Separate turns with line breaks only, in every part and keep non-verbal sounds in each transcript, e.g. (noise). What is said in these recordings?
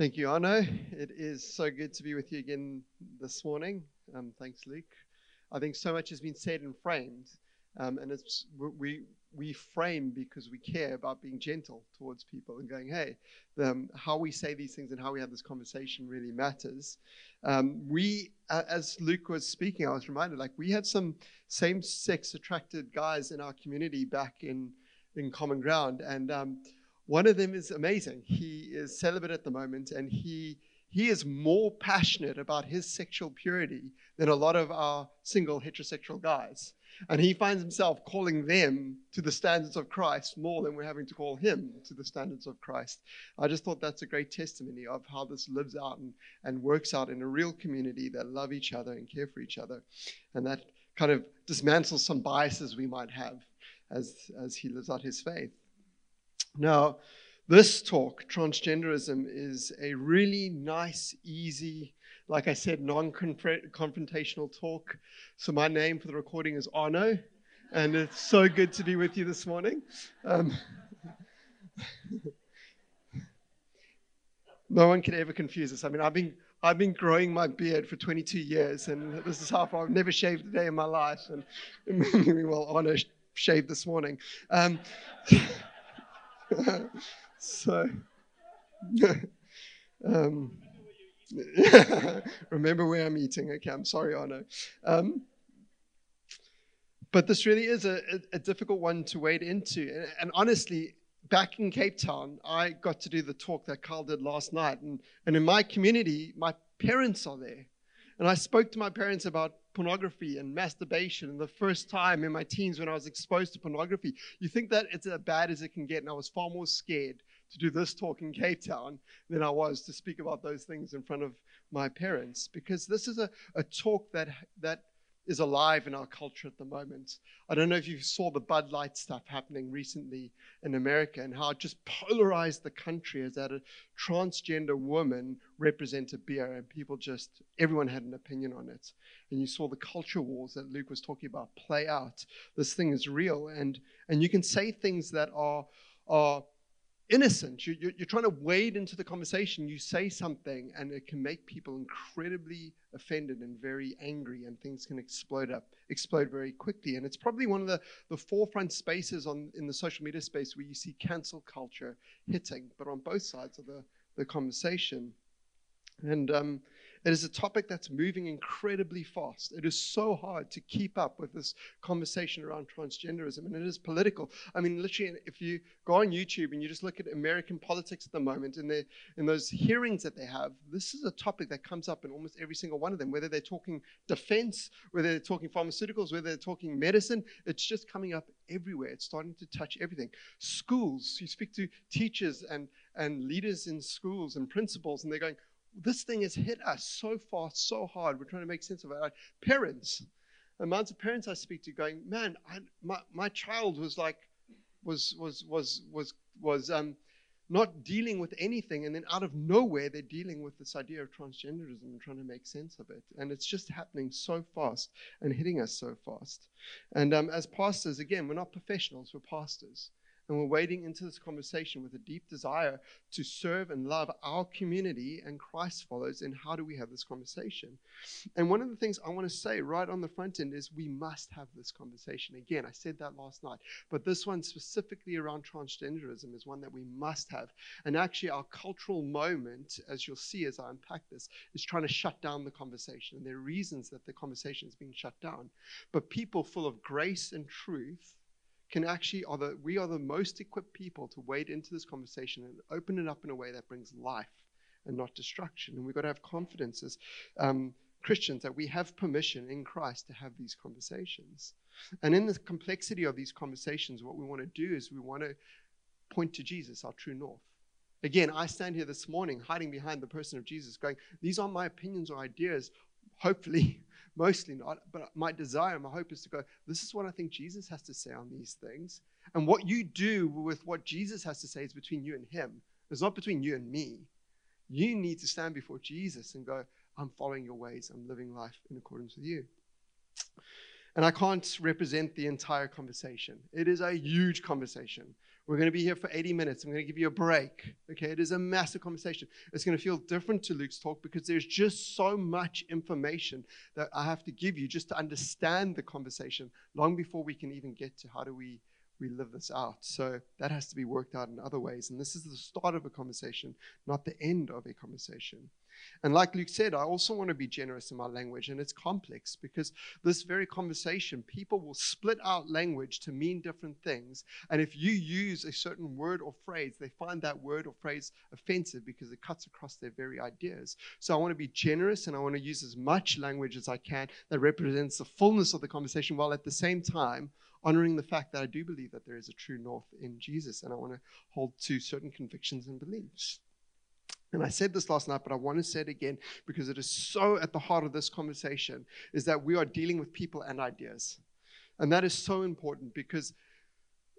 Thank you, Arno. It is so good to be with you again this morning. Um, thanks, Luke. I think so much has been said and framed, um, and it's we we frame because we care about being gentle towards people and going, hey, um, how we say these things and how we have this conversation really matters. Um, we, uh, as Luke was speaking, I was reminded like we had some same-sex attracted guys in our community back in in Common Ground, and um, one of them is amazing. He is celibate at the moment, and he he is more passionate about his sexual purity than a lot of our single heterosexual guys. And he finds himself calling them to the standards of Christ more than we're having to call him to the standards of Christ. I just thought that's a great testimony of how this lives out and, and works out in a real community that love each other and care for each other. And that kind of dismantles some biases we might have as, as he lives out his faith. Now, this talk, transgenderism, is a really nice, easy, like I said, non confrontational talk. So, my name for the recording is Arno, and it's so good to be with you this morning. Um, (laughs) no one can ever confuse us. I mean, I've been I've been growing my beard for 22 years, and this is how far I've never shaved a day in my life. And (laughs) well, Arno shaved this morning. Um, (laughs) (laughs) so, (laughs) um, (laughs) remember where I'm eating. Okay, I'm sorry, Arno. Um, but this really is a, a, a, difficult one to wade into. And, and, honestly, back in Cape Town, I got to do the talk that Carl did last night. And, and in my community, my parents are there. And I spoke to my parents about pornography and masturbation. And the first time in my teens when I was exposed to pornography, you think that it's as bad as it can get. And I was far more scared to do this talk in Cape Town than I was to speak about those things in front of my parents because this is a, a talk that, that is alive in our culture at the moment. I don't know if you saw the Bud Light stuff happening recently in America and how it just polarized the country as that a transgender woman represented beer and people just, everyone had an opinion on it. And you saw the culture wars that Luke was talking about play out. This thing is real and, and you can say things that are, are innocent. You, are you, trying to wade into the conversation. You say something, and it can make people incredibly offended and very angry, and things can explode up, explode very quickly. And it's probably one of the, the forefront spaces on in the social media space where you see cancel culture hitting, but on both sides of the, the conversation. And um, it is a topic that's moving incredibly fast. It is so hard to keep up with this conversation around transgenderism, and it is political. I mean, literally, if you go on YouTube and you just look at American politics at the moment, and in those hearings that they have, this is a topic that comes up in almost every single one of them. Whether they're talking defense, whether they're talking pharmaceuticals, whether they're talking medicine, it's just coming up everywhere. It's starting to touch everything. Schools, you speak to teachers and and leaders in schools and principals, and they're going, this thing has hit us so fast, so hard. We're trying to make sense of it. Like parents, amounts of parents I speak to going, man, I, my, my child was like, was, was, was, was, was, um, not dealing with anything, and then out of nowhere, they're dealing with this idea of transgenderism and trying to make sense of it. And it's just happening so fast and hitting us so fast. And um, as pastors, again, we're not professionals, we're pastors. And we're wading into this conversation with a deep desire to serve and love our community and Christ follows. And how do we have this conversation? And one of the things I want to say right on the front end is we must have this conversation. Again, I said that last night, but this one specifically around transgenderism is one that we must have. And actually, our cultural moment, as you'll see as I unpack this, is trying to shut down the conversation. And there are reasons that the conversation is being shut down. But people full of grace and truth can actually are the we are the most equipped people to wade into this conversation and open it up in a way that brings life and not destruction. And we've got to have confidence as um, Christians that we have permission in Christ to have these conversations. And in the complexity of these conversations, what we want to do is we want to point to Jesus, our true north. Again, I stand here this morning hiding behind the person of Jesus, going, These aren't my opinions or ideas. Hopefully, mostly not, but my desire, my hope is to go, this is what I think Jesus has to say on these things. And what you do with what Jesus has to say is between you and him. It's not between you and me. You need to stand before Jesus and go, I'm following your ways. I'm living life in accordance with you. And I can't represent the entire conversation. It is a huge conversation We're going to be here for 80 minutes. I'm going to give you a break. Okay, it is a massive conversation. It's going to feel different to Luke's talk because there's just so much information that I have to give you just to understand the conversation long before we can even get to how do we we live this out. So that has to be worked out in other ways. And this is the start of a conversation, not the end of a conversation. And like Luke said, I also want to be generous in my language, and it's complex because this very conversation, people will split out language to mean different things. And if you use a certain word or phrase, they find that word or phrase offensive because it cuts across their very ideas. So I want to be generous and I want to use as much language as I can that represents the fullness of the conversation while at the same time honoring the fact that I do believe that there is a true north in Jesus and I want to hold to certain convictions and beliefs. And I said this last night, but I want to say it again because it is so at the heart of this conversation is that we are dealing with people and ideas. And that is so important because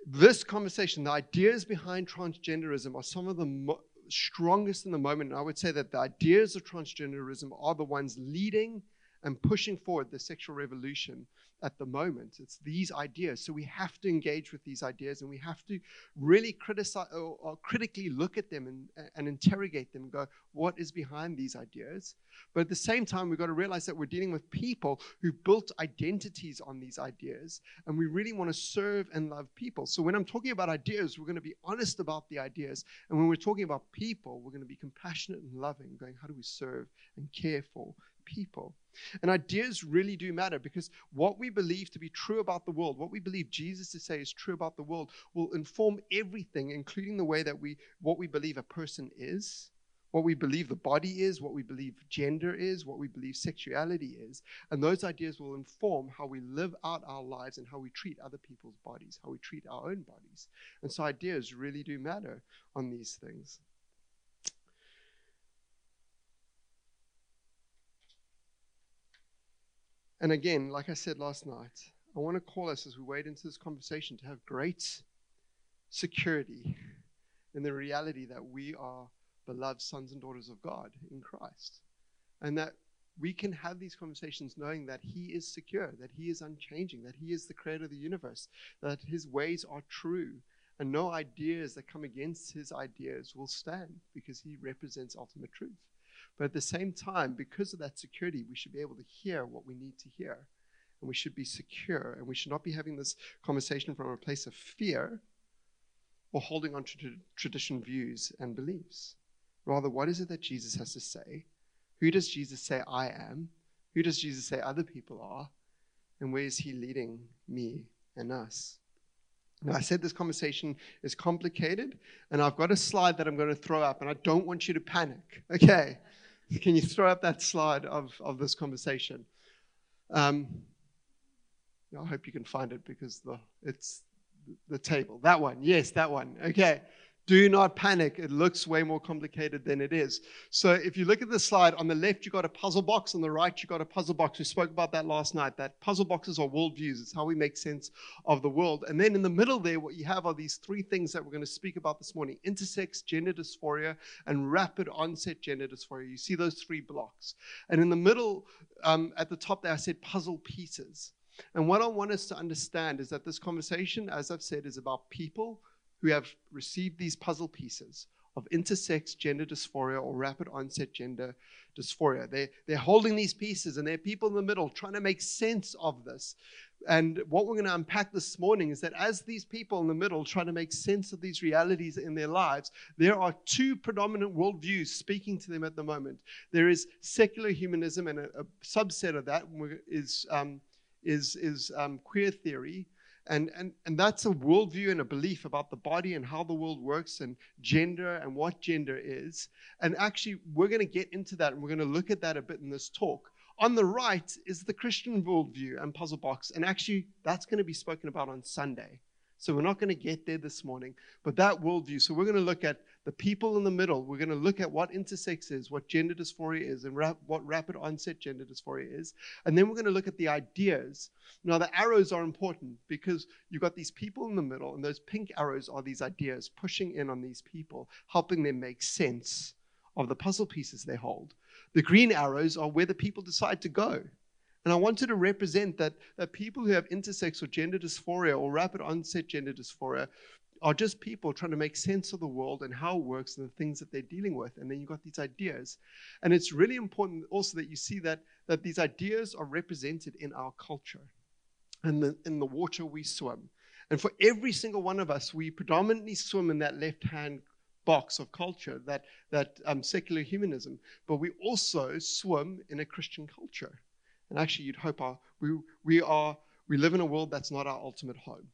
this conversation, the ideas behind transgenderism are some of the mo- strongest in the moment. And I would say that the ideas of transgenderism are the ones leading and pushing forward the sexual revolution at the moment. It's these ideas. So we have to engage with these ideas and we have to really criticize or, or, critically look at them and, and interrogate them and go, what is behind these ideas? But at the same time, we've got to realize that we're dealing with people who built identities on these ideas and we really want to serve and love people. So when I'm talking about ideas, we're going to be honest about the ideas. And when we're talking about people, we're going to be compassionate and loving, going, how do we serve and care for people. And ideas really do matter because what we believe to be true about the world, what we believe Jesus to say is true about the world, will inform everything, including the way that we, what we believe a person is, what we believe the body is, what we believe gender is, what we believe sexuality is. And those ideas will inform how we live out our lives and how we treat other people's bodies, how we treat our own bodies. And so ideas really do matter on these things. And again, like I said last night, I want to call us as we wade into this conversation to have great security in the reality that we are beloved sons and daughters of God in Christ. And that we can have these conversations knowing that He is secure, that He is unchanging, that He is the creator of the universe, that His ways are true, and no ideas that come against His ideas will stand because He represents ultimate truth. But at the same time, because of that security, we should be able to hear what we need to hear. And we should be secure. And we should not be having this conversation from a place of fear or holding on to tradition views and beliefs. Rather, what is it that Jesus has to say? Who does Jesus say I am? Who does Jesus say other people are? And where is he leading me and us? Now, I said this conversation is complicated, and I've got a slide that I'm going to throw up, and I don't want you to panic. Okay. Can you throw up that slide of, of this conversation? Um, I hope you can find it because the, it's the table. That one. Yes, that one. Okay. Do not panic. It looks way more complicated than it is. So if you look at the slide, on the left, you've got a puzzle box. On the right, you've got a puzzle box. We spoke about that last night. That puzzle boxes are worldviews. It's how we make sense of the world. And then in the middle there, what you have are these three things that we're going to speak about this morning. Intersex, gender dysphoria, and rapid onset gender dysphoria. You see those three blocks. And in the middle, um, at the top there, I said puzzle pieces. And what I want us to understand is that this conversation, as I've said, is about people who have received these puzzle pieces of intersex gender dysphoria or rapid onset gender dysphoria. They, they're holding these pieces and there are people in the middle trying to make sense of this. And what we're going to unpack this morning is that as these people in the middle try to make sense of these realities in their lives, there are two predominant worldviews speaking to them at the moment. There is secular humanism, and a, a subset of that is, um, is, is um, queer theory. And, and, and that's a worldview and a belief about the body and how the world works and gender and what gender is. And actually, we're going to get into that and we're going to look at that a bit in this talk. On the right is the Christian worldview and puzzle box. And actually, that's going to be spoken about on Sunday. So we're not going to get there this morning, but that worldview. So we're going to look at the people in the middle. We're going to look at what intersex is, what gender dysphoria is, and rap- what rapid onset gender dysphoria is. And then we're going to look at the ideas. Now, the arrows are important because you've got these people in the middle, and those pink arrows are these ideas pushing in on these people, helping them make sense of the puzzle pieces they hold. The green arrows are where the people decide to go. And I wanted to represent that, that people who have intersex or gender dysphoria or rapid onset gender dysphoria are just people trying to make sense of the world and how it works and the things that they're dealing with. And then you've got these ideas. And it's really important also that you see that, that these ideas are represented in our culture and the, in the water we swim. And for every single one of us, we predominantly swim in that left hand box of culture, that, that um, secular humanism, but we also swim in a Christian culture. And actually, you'd hope our, we, we, are, we live in a world that's not our ultimate home.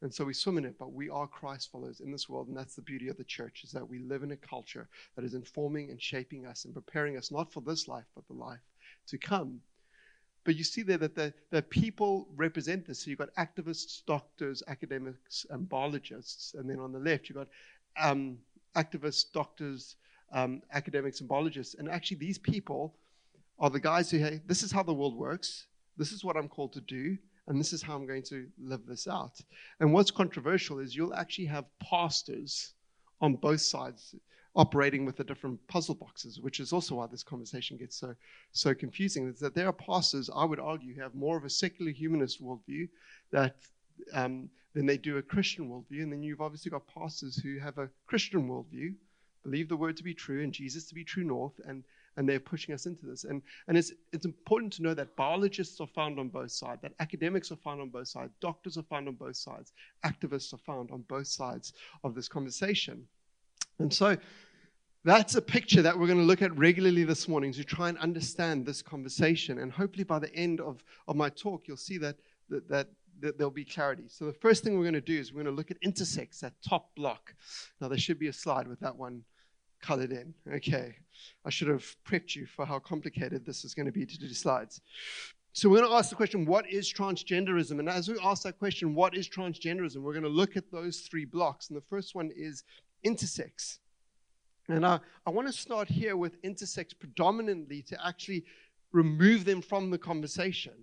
And so we swim in it, but we are Christ followers in this world. And that's the beauty of the church, is that we live in a culture that is informing and shaping us and preparing us not for this life, but the life to come. But you see there that the, the people represent this. So you've got activists, doctors, academics, and biologists. And then on the left, you've got um, activists, doctors, um, academics, and biologists. And actually, these people are the guys who, hey, this is how the world works. This is what I'm called to do and this is how I'm going to live this out. And what's controversial is you'll actually have pastors on both sides operating with the different puzzle boxes, which is also why this conversation gets so so confusing. Is that there are pastors, I would argue, who have more of a secular humanist worldview that um, than they do a Christian worldview, and then you've obviously got pastors who have a Christian worldview, believe the word to be true and Jesus to be true north, and and they're pushing us into this. And, and it's, it's important to know that biologists are found on both sides, that academics are found on both sides, doctors are found on both sides, activists are found on both sides of this conversation. And so that's a picture that we're going to look at regularly this morning to try and understand this conversation. And hopefully by the end of, of my talk, you'll see that, that, that there'll be clarity. So the first thing we're going to do is we're going to look at intersex, that top block. Now there should be a slide with that one colored in. Okay. I should have prepped you for how complicated this is going to be to do slides. So we're going to ask the question, what is transgenderism? And as we ask that question, what is transgenderism? We're going to look at those three blocks. And the first one is intersex. And I, I want to start here with intersex predominantly to actually remove them from the conversation.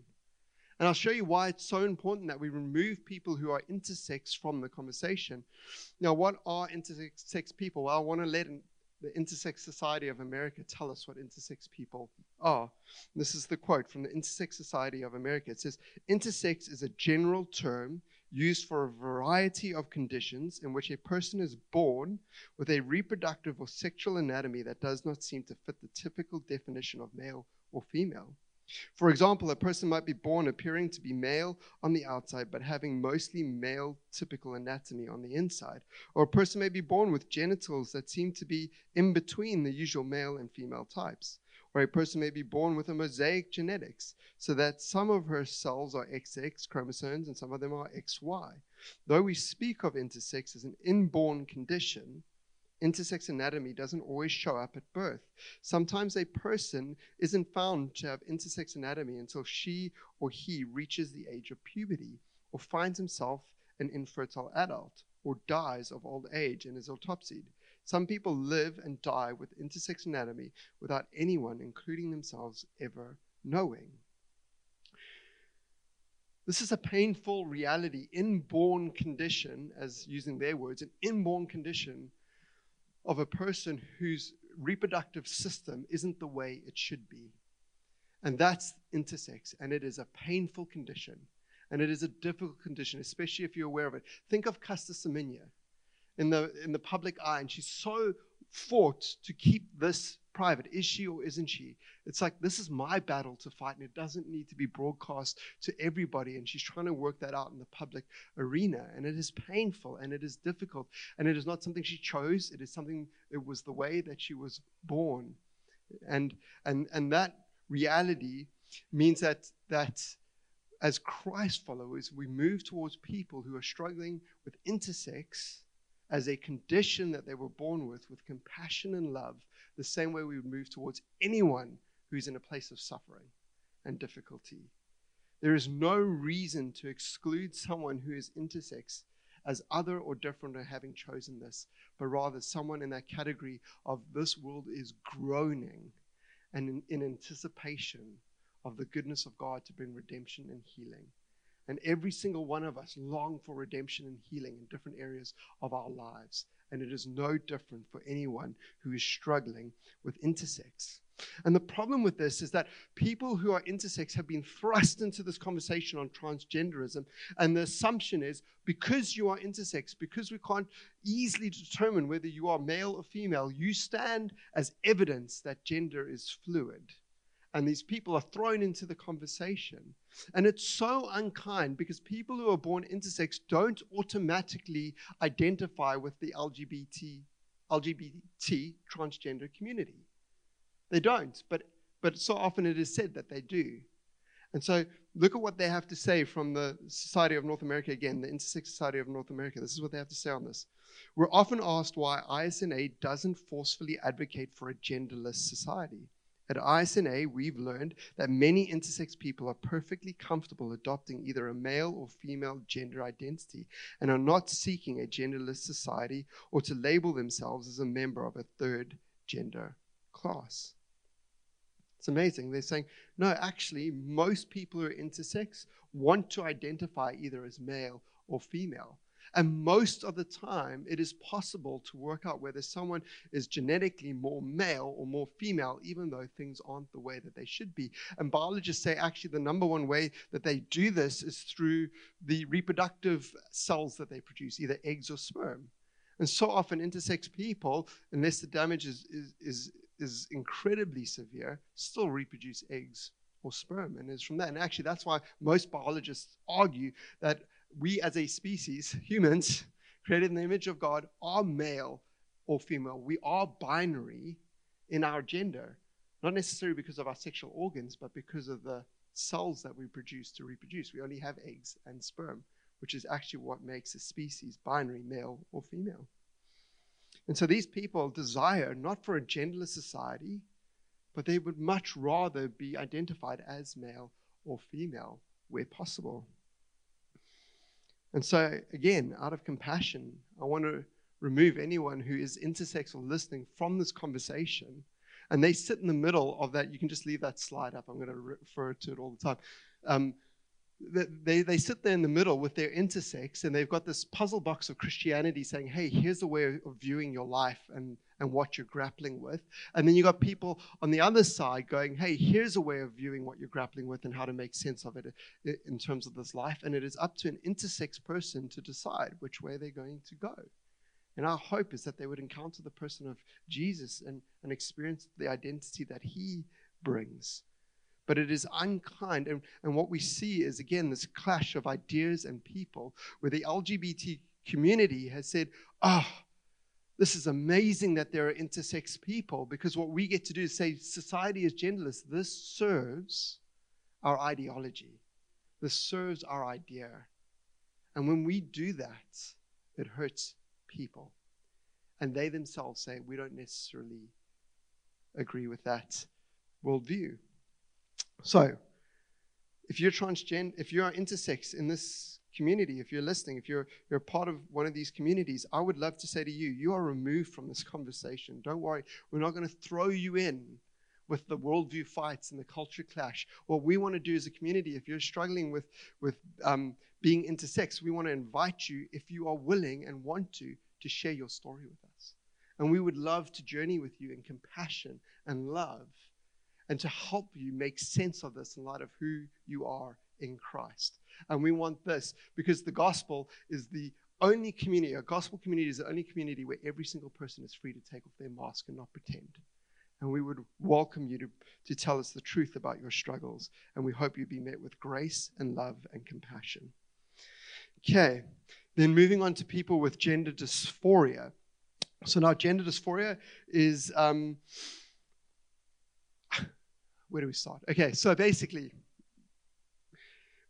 And I'll show you why it's so important that we remove people who are intersex from the conversation. Now, what are intersex people? Well, I want to let the Intersex Society of America tell us what intersex people are. This is the quote from the Intersex Society of America. It says Intersex is a general term used for a variety of conditions in which a person is born with a reproductive or sexual anatomy that does not seem to fit the typical definition of male or female. For example, a person might be born appearing to be male on the outside, but having mostly male typical anatomy on the inside. Or a person may be born with genitals that seem to be in between the usual male and female types. Or a person may be born with a mosaic genetics, so that some of her cells are XX chromosomes and some of them are XY. Though we speak of intersex as an inborn condition, intersex anatomy doesn't always show up at birth. Sometimes a person isn't found to have intersex anatomy until she or he reaches the age of puberty or finds himself an infertile adult or dies of old age and is autopsied. Some people live and die with intersex anatomy without anyone, including themselves, ever knowing. This is a painful reality, inborn condition, as using their words, an inborn condition of a person whose reproductive system isn't the way it should be. And that's intersex, and it is a painful condition. And it is a difficult condition, especially if you're aware of it. Think of Caster Semenya in the, in the public eye, and she's so fought to keep this private. Is she or isn't she? It's like, this is my battle to fight, and it doesn't need to be broadcast to everybody. And she's trying to work that out in the public arena. And it is painful and it is difficult. And it is not something she chose, it is something, it was the way that she was born. And, and, and that reality means that, that as Christ followers, we move towards people who are struggling with intersex as a condition that they were born with, with compassion and love, the same way we would move towards anyone who's in a place of suffering and difficulty. There is no reason to exclude someone who is intersex as other or different or having chosen this, but rather someone in that category of this world is groaning and in, in anticipation of the goodness of God to bring redemption and healing. And every single one of us long for redemption and healing in different areas of our lives. and it is no different for anyone who is struggling with intersex. And the problem with this is that people who are intersex have been thrust into this conversation on transgenderism. And the assumption is because you are intersex, because we can't easily determine whether you are male or female, you stand as evidence that gender is fluid. And these people are thrown into the conversation. And it's so unkind because people who are born intersex don't automatically identify with the LGBT, LGBT transgender community. They don't, but, but so often it is said that they do. And so look at what they have to say from the Society of North America again, the Intersex Society of North America. This is what they have to say on this. We're often asked why ISNA doesn't forcefully advocate for a genderless society. At ISNA, we've learned that many intersex people are perfectly comfortable adopting either a male or female gender identity and are not seeking a genderless society or to label themselves as a member of a third gender class. It's amazing. They're saying, no, actually, most people who are intersex want to identify either as male or female. And most of the time, it is possible to work out whether someone is genetically more male or more female, even though things aren't the way that they should be. And biologists say actually the number one way that they do this is through the reproductive cells that they produce, either eggs or sperm. And so often, intersex people, unless the damage is, is, is is incredibly severe still reproduce eggs or sperm. And it's from that. And actually, that's why most biologists argue that we as a species, (laughs) humans, created in the image of God, are male or female. We are binary in our gender, not necessarily because of our sexual organs, but because of the cells that we produce to reproduce. We only have eggs and sperm, which is actually what makes a species binary, male or female. And so these people desire not for a genderless society, but they would much rather be identified as male or female where possible. And so, again, out of compassion, I want to remove anyone who is intersex or listening from this conversation. And they sit in the middle of that. You can just leave that slide up. I'm going to refer to it all the time. Um, they, they sit there in the middle with their intersex and they've got this puzzle box of Christianity saying, hey, here's a way of viewing your life and, and what you're grappling with. And then you've got people on the other side going, hey, here's a way of viewing what you're grappling with and how to make sense of it in terms of this life. And it is up to an intersex person to decide which way they're going to go. And our hope is that they would encounter the person of Jesus and, and experience the identity that he brings but it is unkind. And, and what we see is, again, this clash of ideas and people where the LGBT community has said, oh, this is amazing that there are intersex people because what we get to do is say society is genderless. This serves our ideology, this serves our idea. And when we do that, it hurts people. And they themselves say, we don't necessarily agree with that worldview. So, if you're transgender, if you're intersex in this community, if you're listening, if you're you're part of one of these communities, I would love to say to you, you are removed from this conversation. Don't worry, we're not going to throw you in with the worldview fights and the culture clash. What we want to do as a community, if you're struggling with with um, being intersex, we want to invite you, if you are willing and want to, to share your story with us. And we would love to journey with you in compassion and love and to help you make sense of this in light of who you are in Christ. And we want this because the gospel is the only community, a gospel community is the only community where every single person is free to take off their mask and not pretend. And we would welcome you to, to tell us the truth about your struggles. And we hope you be met with grace and love and compassion. Okay, then moving on to people with gender dysphoria. So now, gender dysphoria is. Um, where do we start? Okay, so basically,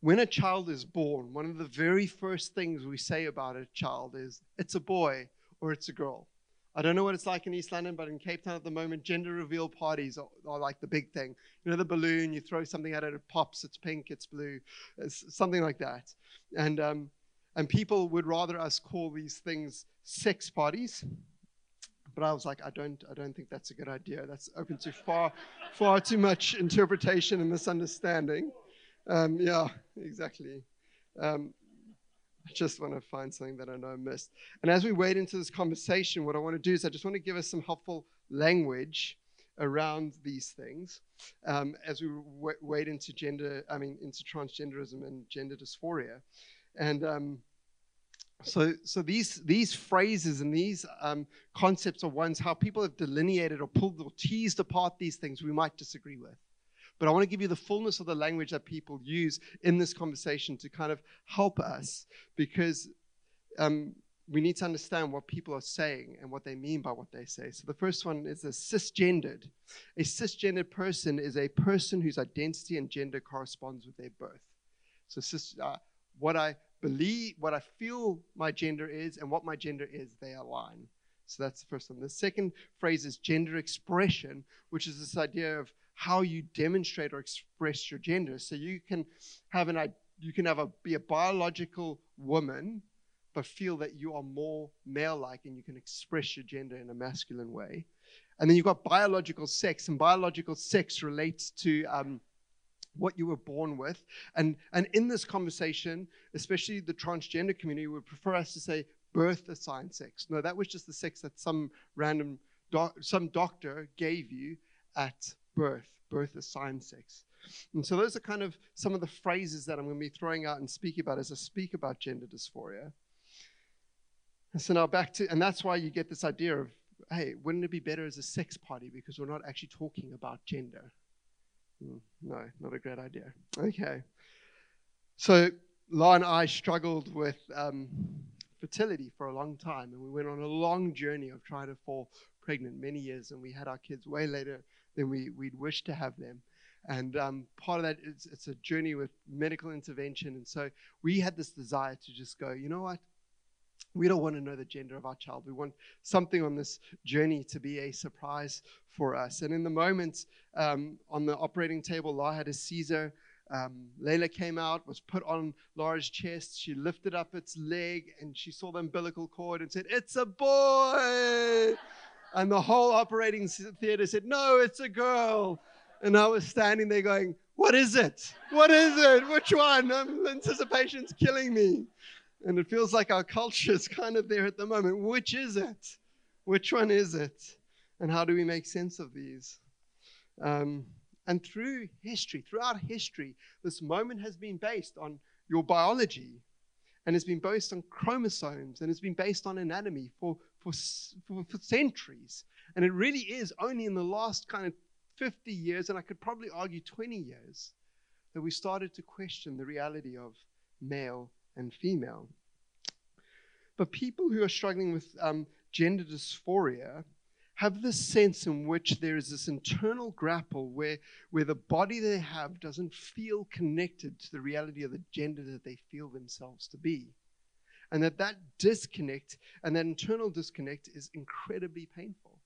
when a child is born, one of the very first things we say about a child is it's a boy or it's a girl. I don't know what it's like in East London, but in Cape Town at the moment, gender reveal parties are, are, like the big thing. You know, the balloon, you throw something at it, it pops, it's pink, it's blue, it's something like that. And, um, and people would rather us call these things sex parties but I was like, I don't, I don't think that's a good idea. That's open to far, far too much (laughs) interpretation and misunderstanding. Um, yeah, exactly. Um, I just want to find something that I know I missed. And as we wade into this conversation, what I want to do is I just want to give us some helpful language around these things um, as we w- wade into gender, I mean, into transgenderism and gender dysphoria. And um, so, so these these phrases and these um, concepts are ones how people have delineated or pulled or teased apart these things we might disagree with. But I want to give you the fullness of the language that people use in this conversation to kind of help us because um, we need to understand what people are saying and what they mean by what they say. So the first one is a cisgendered. A cisgendered person is a person whose identity and gender corresponds with their birth. So cis, uh, what I believe, what I feel my gender is, and what my gender is, they align. So that's the first one. The second phrase is gender expression, which is this idea of how you demonstrate or express your gender. So you can have an you can have a be a biological woman, but feel that you are more male-like and you can express your gender in a masculine way. And then you've got biological sex, and biological sex relates to um, what you were born with. And, and in this conversation, especially the transgender community would prefer us to say birth assigned sex. No, that was just the sex that some random doc, some doctor gave you at birth, birth assigned sex. And so those are kind of some of the phrases that I'm going to be throwing out and speaking about as I speak about gender dysphoria. And so now back to, and that's why you get this idea of, hey, wouldn't it be better as a sex party because we're not actually talking about gender? Mm, no, not a great idea. Okay. So La and I struggled with um, fertility for a long time, and we went on a long journey of trying to fall pregnant many years, and we had our kids way later than we, we'd wish to have them. And um, part of that is it's a journey with medical intervention. And so we had this desire to just go, you know what? We don't want to know the gender of our child. We want something on this journey to be a surprise for us. And in the moment um, on the operating table, La had a Caesar. Um, Layla came out, was put on Laura's chest. She lifted up its leg and she saw the umbilical cord and said, It's a boy. And the whole operating theater said, No, it's a girl. And I was standing there going, What is it? What is it? Which one? Um, anticipation's killing me. And it feels like our culture is (laughs) kind of there at the moment. Which is it? Which one is it? And how do we make sense of these? Um, and through history, throughout history, this moment has been based on your biology and it's been based on chromosomes and it's been based on anatomy for, for, for, for centuries. And it really is only in the last kind of 50 years, and I could probably argue 20 years, that we started to question the reality of male and female. But people who are struggling with um, gender dysphoria have this sense in which there is this internal grapple where, where the body they have doesn't feel connected to the reality of the gender that they feel themselves to be. And that that disconnect and that internal disconnect is incredibly painful.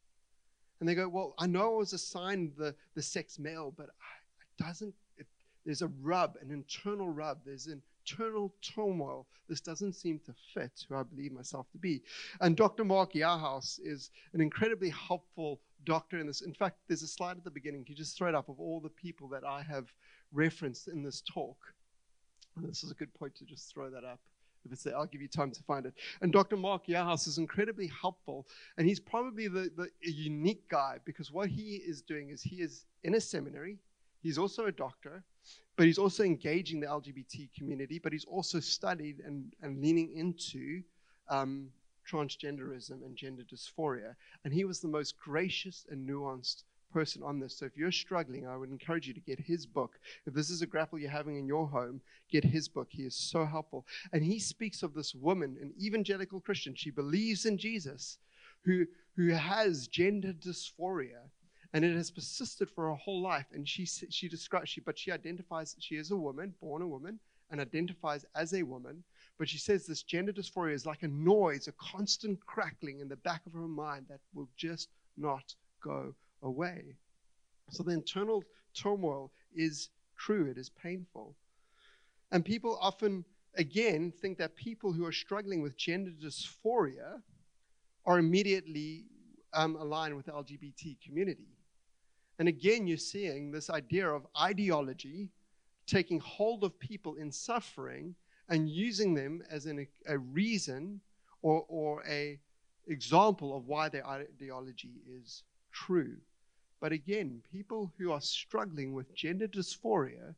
And they go, Well, I know I was assigned the, the sex male, but it doesn't, it, there's a rub, an internal rub. There's an internal turmoil. This doesn't seem to fit who I believe myself to be. And Dr. Mark Yarhouse is an incredibly helpful doctor in this. In fact, there's a slide at the beginning. You just throw it up of all the people that I have referenced in this talk? And this is a good point to just throw that up. If it's there, I'll give you time to find it. And Dr. Mark Yarhouse is incredibly helpful, and he's probably the, the unique guy because what he is doing is he is in a seminary, he's also a doctor, but he's also engaging the LGBT community, but he's also studied and, and leaning into um, transgenderism and gender dysphoria. And he was the most gracious and nuanced person on this. So if you're struggling, I would encourage you to get his book. If this is a grapple you're having in your home, get his book. He is so helpful. And he speaks of this woman, an evangelical Christian. She believes in Jesus, who, who has gender dysphoria and it has persisted for her whole life. And she she describes she, but she identifies she is a woman, born a woman, and identifies as a woman. But she says this gender dysphoria is like a noise, a constant crackling in the back of her mind that will just not go away. So the internal turmoil is true. It is painful, and people often again think that people who are struggling with gender dysphoria are immediately um, aligned with the LGBT community. And again, you're seeing this idea of ideology taking hold of people in suffering and using them as an, a reason or, or a example of why their ideology is true. But again, people who are struggling with gender dysphoria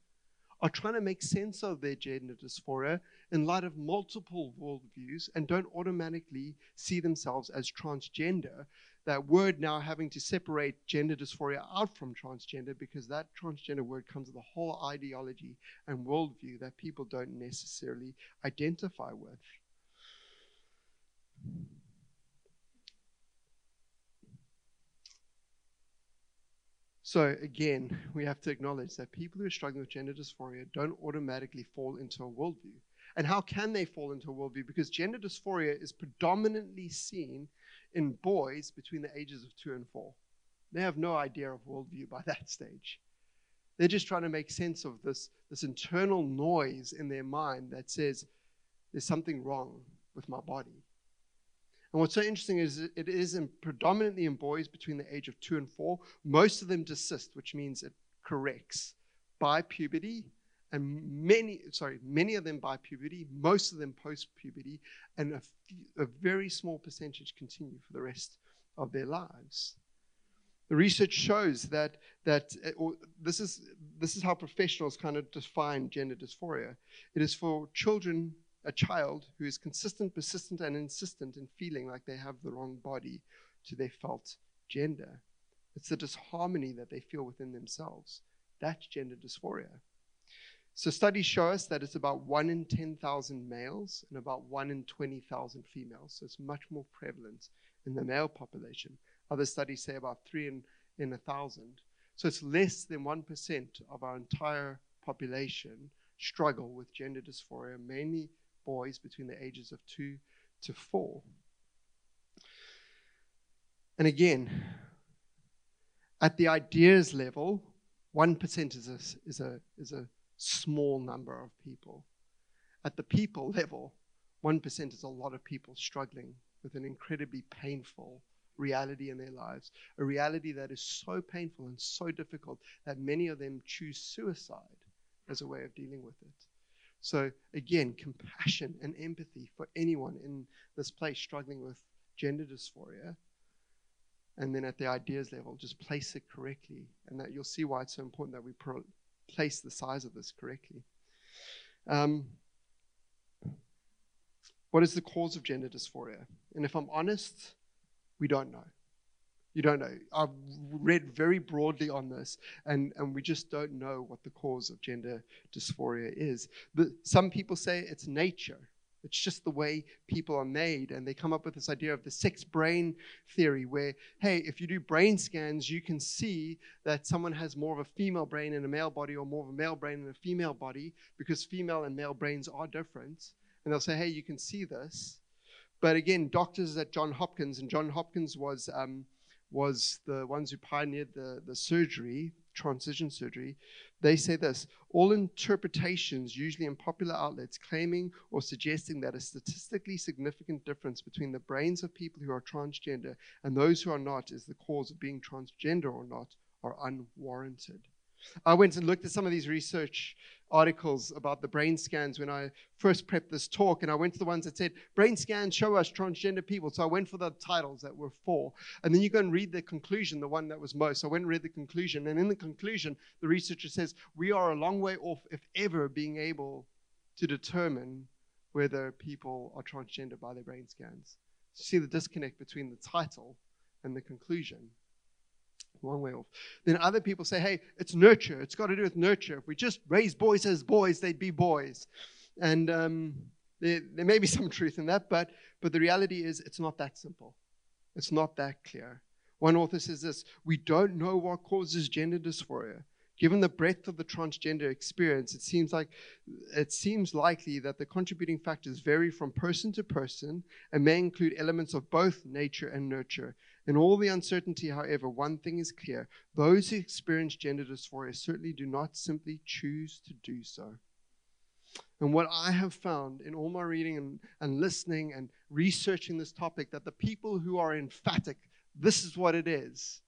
are trying to make sense of their gender dysphoria in light of multiple worldviews and don't automatically see themselves as transgender. That word now having to separate gender dysphoria out from transgender because that transgender word comes with a whole ideology and worldview that people don't necessarily identify with. So, again, we have to acknowledge that people who are struggling with gender dysphoria don't automatically fall into a worldview. And how can they fall into a worldview? Because gender dysphoria is predominantly seen in boys between the ages of two and four. They have no idea of worldview by (laughs) that stage. They're just trying to make sense of this, this internal noise in their mind that says, there's something wrong with my body. And what's so interesting is it is in predominantly in boys between the age of two and four. Most of them desist, which means it corrects by puberty, and many, sorry, many of them by puberty, most of them post puberty, and a, few, a very small percentage continue for the rest of their lives. The research shows that that uh, or this is this is how professionals kind of define gender dysphoria. It is for children a child who is consistent, persistent, and insistent in feeling like they have the wrong body to their felt gender. It's the disharmony that they feel within themselves. That's gender dysphoria. So studies show us that it's about 1 in 10,000 males and about 1 in 20,000 females. So it's much more prevalent in the male population. Other studies say about 3 in, in 1,000. So it's less than 1% of our entire population struggle with gender dysphoria, mainly boys between the ages of two to four. And again, at the ideas level, 1% is a, is, a, is a small number of people. At the people level, 1% is a lot of people struggling with an incredibly painful reality in their lives, a reality that is so painful and so difficult that many of them choose suicide as a way of dealing with it. So, again, compassion and empathy for anyone in this place struggling with gender dysphoria. And then at the ideas level, just place it correctly. And that you'll see why it's so important that we pro- place the size of this correctly. Um, what is the cause of gender dysphoria? And if I'm honest, we don't know. You don't know. I've read very broadly on this, and, and we just don't know what the cause of gender dysphoria is. The, some people say it's nature. It's just the way people are made. And they come up with this idea of the sex brain theory, where, hey, if you do brain scans, you can see that someone has more of a female brain in a male body or more of a male brain in a female body because female and male brains are different. And they'll say, hey, you can see this. But again, doctors at John Hopkins, and John Hopkins was. Um, was the ones who pioneered the, the surgery, transition surgery, they say this all interpretations, usually in popular outlets, claiming or suggesting that a statistically significant difference between the brains of people who are transgender and those who are not is the cause of being transgender or not are unwarranted. I went and looked at some of these research articles about the brain scans when I first prepped this talk, and I went to the ones that said, Brain scans show us transgender people. So I went for the titles that were four. And then you go and read the conclusion, the one that was most. So I went and read the conclusion. And in the conclusion, the researcher says, We are a long way off, if ever, being able to determine whether people are transgender by their brain scans. See the disconnect between the title and the conclusion long way off. Then other people say, hey, it's nurture. It's got to do with nurture. If we just raise boys as boys, they'd be boys. And um, there, there may be (laughs) some truth in that, but, but the reality is it's not that simple. It's not that clear. One author says this We don't know what causes gender dysphoria. Given the breadth of the transgender experience, it seems like it seems likely that the contributing factors vary from person to person and may include elements of both nature and nurture. In all the uncertainty, however, one thing is clear those who experience gender dysphoria certainly do not simply choose to do so. And what I have found in all my reading and, and listening and researching this topic, that the people who are emphatic, this is what it is,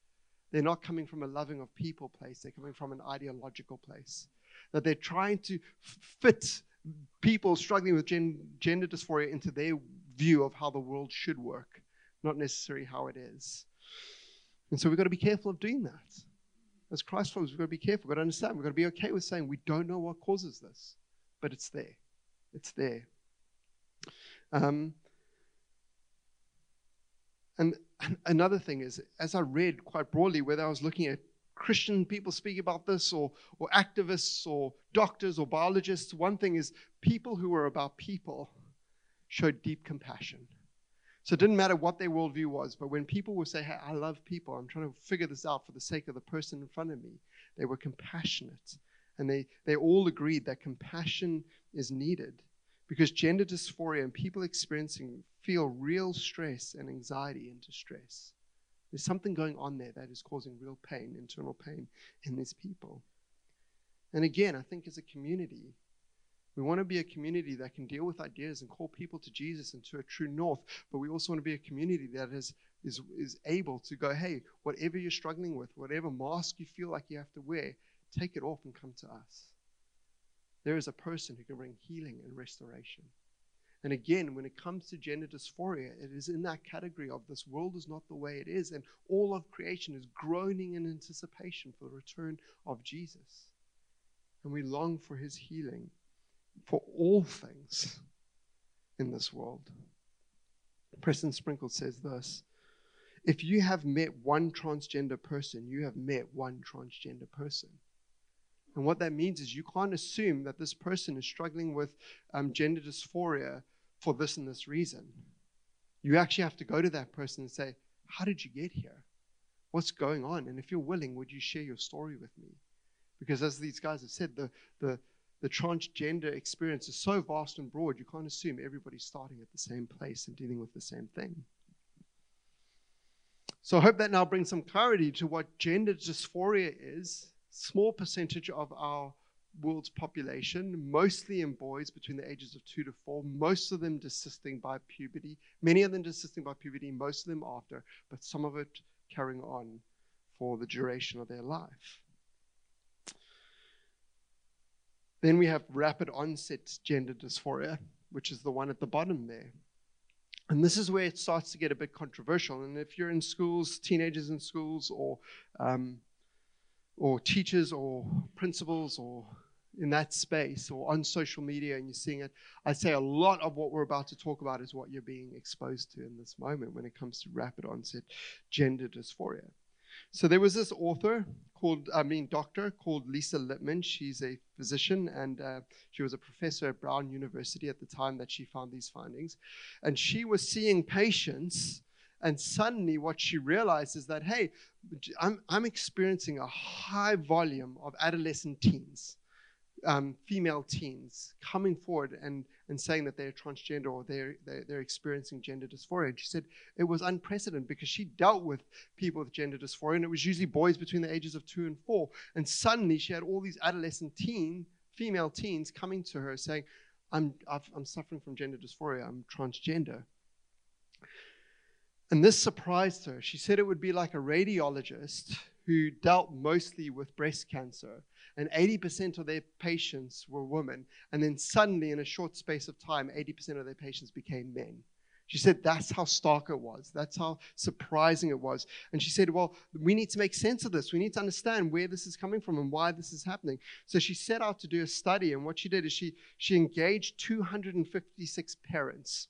they're not coming from a loving of people place, they're coming from an ideological place. That they're trying to fit people struggling with gen- gender dysphoria into their view of how the world should work, not necessarily how it is. And so we've got to be careful of doing that. As Christ followers, we've got to be careful. We've got to understand. We've got to be okay with saying we don't know what causes this, but it's there. It's there. Um, and another thing is, as I read quite broadly, whether I was looking at Christian people speak about this, or, or activists, or doctors, or biologists, one thing is people who were about people showed deep compassion. So it didn't matter what their worldview was, but when people would say, Hey, I love people, I'm trying to figure this out for the sake of the person in front of me, they were compassionate. And they, they all agreed that compassion is needed because gender dysphoria and people experiencing feel real stress and anxiety and distress. There's something going on there that is causing real pain, internal pain in these people. And again, I think as a community, we want to be a community that can deal with ideas and call people to Jesus and to a true north, but we also want to be a community that is, is, is able to go, hey, whatever you're struggling with, whatever mask you feel like you have to wear, take it off and come to us. There is a person who can bring healing and restoration. And again, when it comes to gender dysphoria, it is in that category of this world is not the way it is, and all of creation is groaning in anticipation for the return of Jesus. And we long for his healing for all things in this world. Preston Sprinkle says this If you have met one transgender person, you have met one transgender person. And what that means is you can't assume that this person is struggling with um, gender dysphoria for this and this reason. You actually have to go to that person and say, How did you get here? What's going on? And if you're willing, would you share your story with me? Because as these guys have said, the, the, the transgender experience is so vast and broad, you can't assume everybody's starting at the same place and dealing with the same thing. So I hope that now brings some clarity to what gender dysphoria is. Small percentage of our world's population, mostly in boys between the ages of two to four, most of them desisting by puberty, many of them desisting by puberty, most of them after, but some of it carrying on for the duration of their life. Then we have rapid onset gender dysphoria, which is the one at the bottom there. And this is where it starts to get a bit controversial. And if you're in schools, teenagers in schools, or um, or teachers, or principals, or in that space, or on social media, and you're seeing it, I'd say a lot of what we're about to talk about is what you're being exposed to in this moment when it comes to rapid onset gender dysphoria. So there was this author called, I mean, doctor called Lisa Littman. She's a physician and uh, she was a professor at Brown University at the time that she found these findings. And she was seeing patients, and suddenly what she realized is that, hey, I'm, I'm experiencing a high volume of adolescent teens um, female teens coming forward and, and saying that they're transgender or they're, they're, they're, experiencing gender dysphoria. And she said it was unprecedented because she dealt with people with gender dysphoria, and it was usually boys between the ages of two and four. And suddenly she had all these adolescent teen, female teens coming to her saying, I'm, i am suffering from gender dysphoria, I'm transgender. And this surprised her. She said it would be like a radiologist who dealt mostly with breast cancer and 80% of their patients were women. And then suddenly, in a short space of time, 80% of their patients became men. She said that's how stark it was. That's how surprising it was. And she said, Well, we need to make sense of this. We need to understand where this is coming from and why this is happening. So she set out to do a study. And what she did is she, she engaged 256 parents.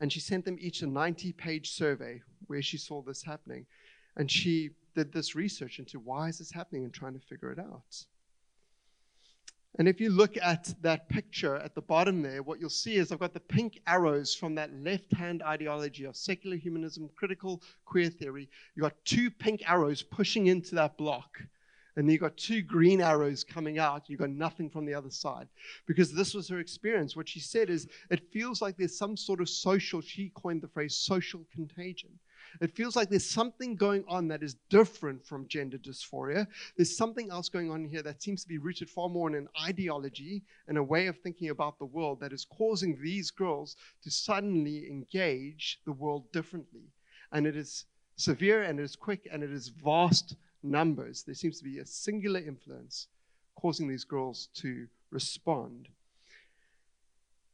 And she sent them each a 90 page survey where she saw this happening. And she did this research into why is this happening and trying to figure it out. And if you look at that picture at the bottom there, what you'll see is I've got the pink arrows from that left hand ideology of secular humanism, critical queer theory. You've got two pink arrows pushing into that block. And you've got two green arrows coming out. You've got nothing from the other side. Because this was her experience. What she said is it feels like there's some sort of social, she coined the phrase social contagion. It feels like there's something going on that is different from gender dysphoria. There's something else going on here that seems to be rooted far more in an ideology and a way of thinking about the world that is causing these girls to suddenly engage the world differently. And it is severe and it is quick and it is vast numbers. There seems to be a singular influence causing these girls to respond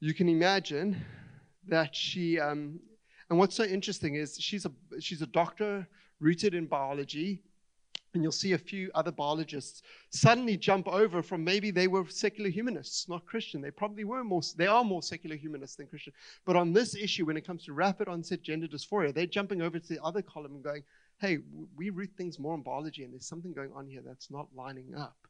you can imagine that she, um, and what's so interesting is she's a, she's a doctor rooted in biology, and you'll see a few other biologists suddenly jump over from maybe they were secular humanists, not Christian. They probably were more, they are more secular humanists than Christian. But on this issue, when it comes to rapid onset gender dysphoria, they're jumping over to the other column and going, hey, we root things more in biology, and there's something going on here that's not lining up.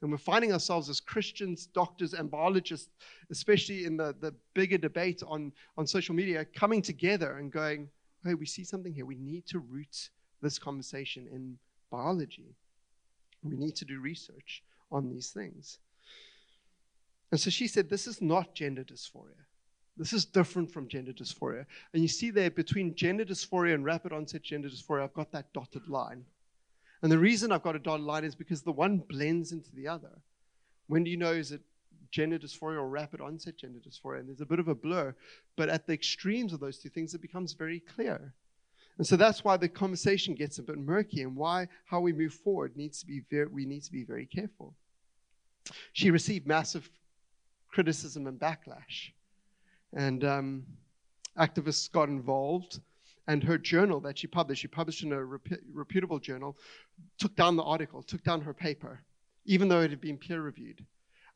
And we're finding ourselves as Christians, doctors, and biologists, especially in the, the bigger debate on, on social media, coming together and going, hey, we see something here. We need to root this conversation in biology. We need to do research on these things. And so she said, This is not gender dysphoria. This is different from gender dysphoria. And you see there between gender dysphoria and rapid onset gender dysphoria, I've got that dotted line. And the reason I've got a dotted line is because the one blends into the other. When do you know is it gender dysphoria or rapid onset gender dysphoria? And there's a bit of a blur. But at the extremes of those two things, it becomes very clear. And so that's why the conversation gets a bit murky and why how we move forward needs to be very, we need to be very careful. She received massive criticism and backlash. And um, activists got involved and her journal that she published, she published in a reputable journal, took down the article, took down her paper, even though it had been peer reviewed.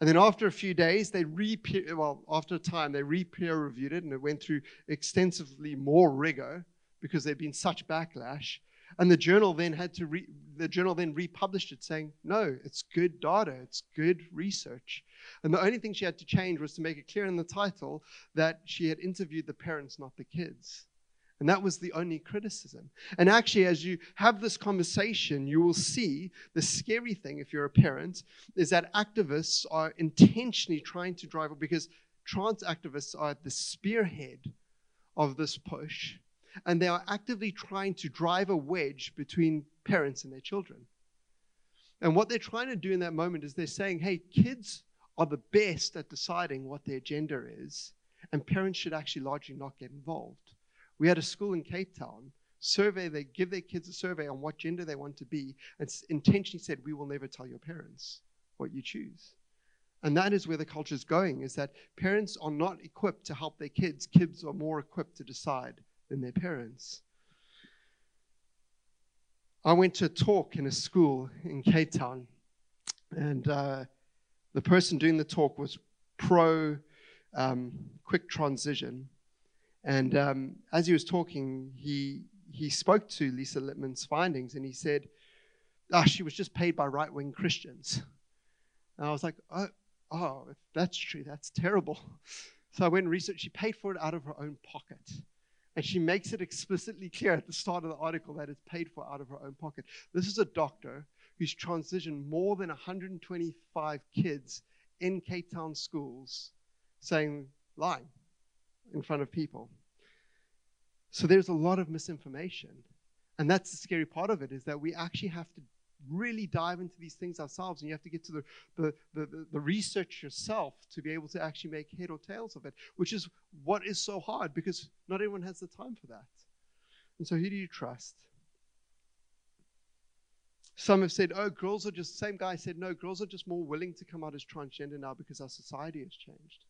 And then after a few days, they re well, after a time, they re peer reviewed it and it went through extensively more rigor because there'd been such backlash. And the journal then had to re- the journal then republished it saying, no, it's good data, it's good research. And the only thing she had to change was to make it clear in the title that she had interviewed the parents, not the kids. And that was the only criticism. And actually, as you have this conversation, you will see the scary thing, if you're a parent, is that activists are intentionally trying to drive, because trans activists are at the spearhead of this push. And they are actively trying to drive a wedge between parents and their children. And what they're trying to do in that moment is they're saying, hey, kids are the best at deciding what their gender is, and parents should actually largely not get involved. We had a school in Cape Town survey, they give their kids a survey on what gender they want to be, and intentionally said, We will never tell your parents what you choose. And that is where the culture is going, is that parents are not equipped to help their kids. Kids are more equipped to decide than their parents. I went to a talk in a school in Cape Town, and uh, the person doing the talk was pro um, quick transition. And um, as he was talking, he, he spoke to Lisa Littman's findings and he said, ah, she was just paid by right wing Christians. And I was like, oh, oh, if that's true, that's terrible. So I went and researched. She paid for it out of her own pocket. And she makes it explicitly clear at the start of the article that it's paid for out of her own pocket. This is a doctor who's transitioned more than 125 kids in Cape Town schools saying, lying in front of people. So there's a lot of misinformation. And that's the scary part of it is that we actually have to really dive into these things ourselves and you have to get to the, the, the, the, research yourself to be able to actually make head or tails of it, which is what is so hard because not everyone has the time for that. And so who do you trust? Some have said, oh, girls are just, same guy said, no, girls are just more willing to come out as transgender now because our society has changed.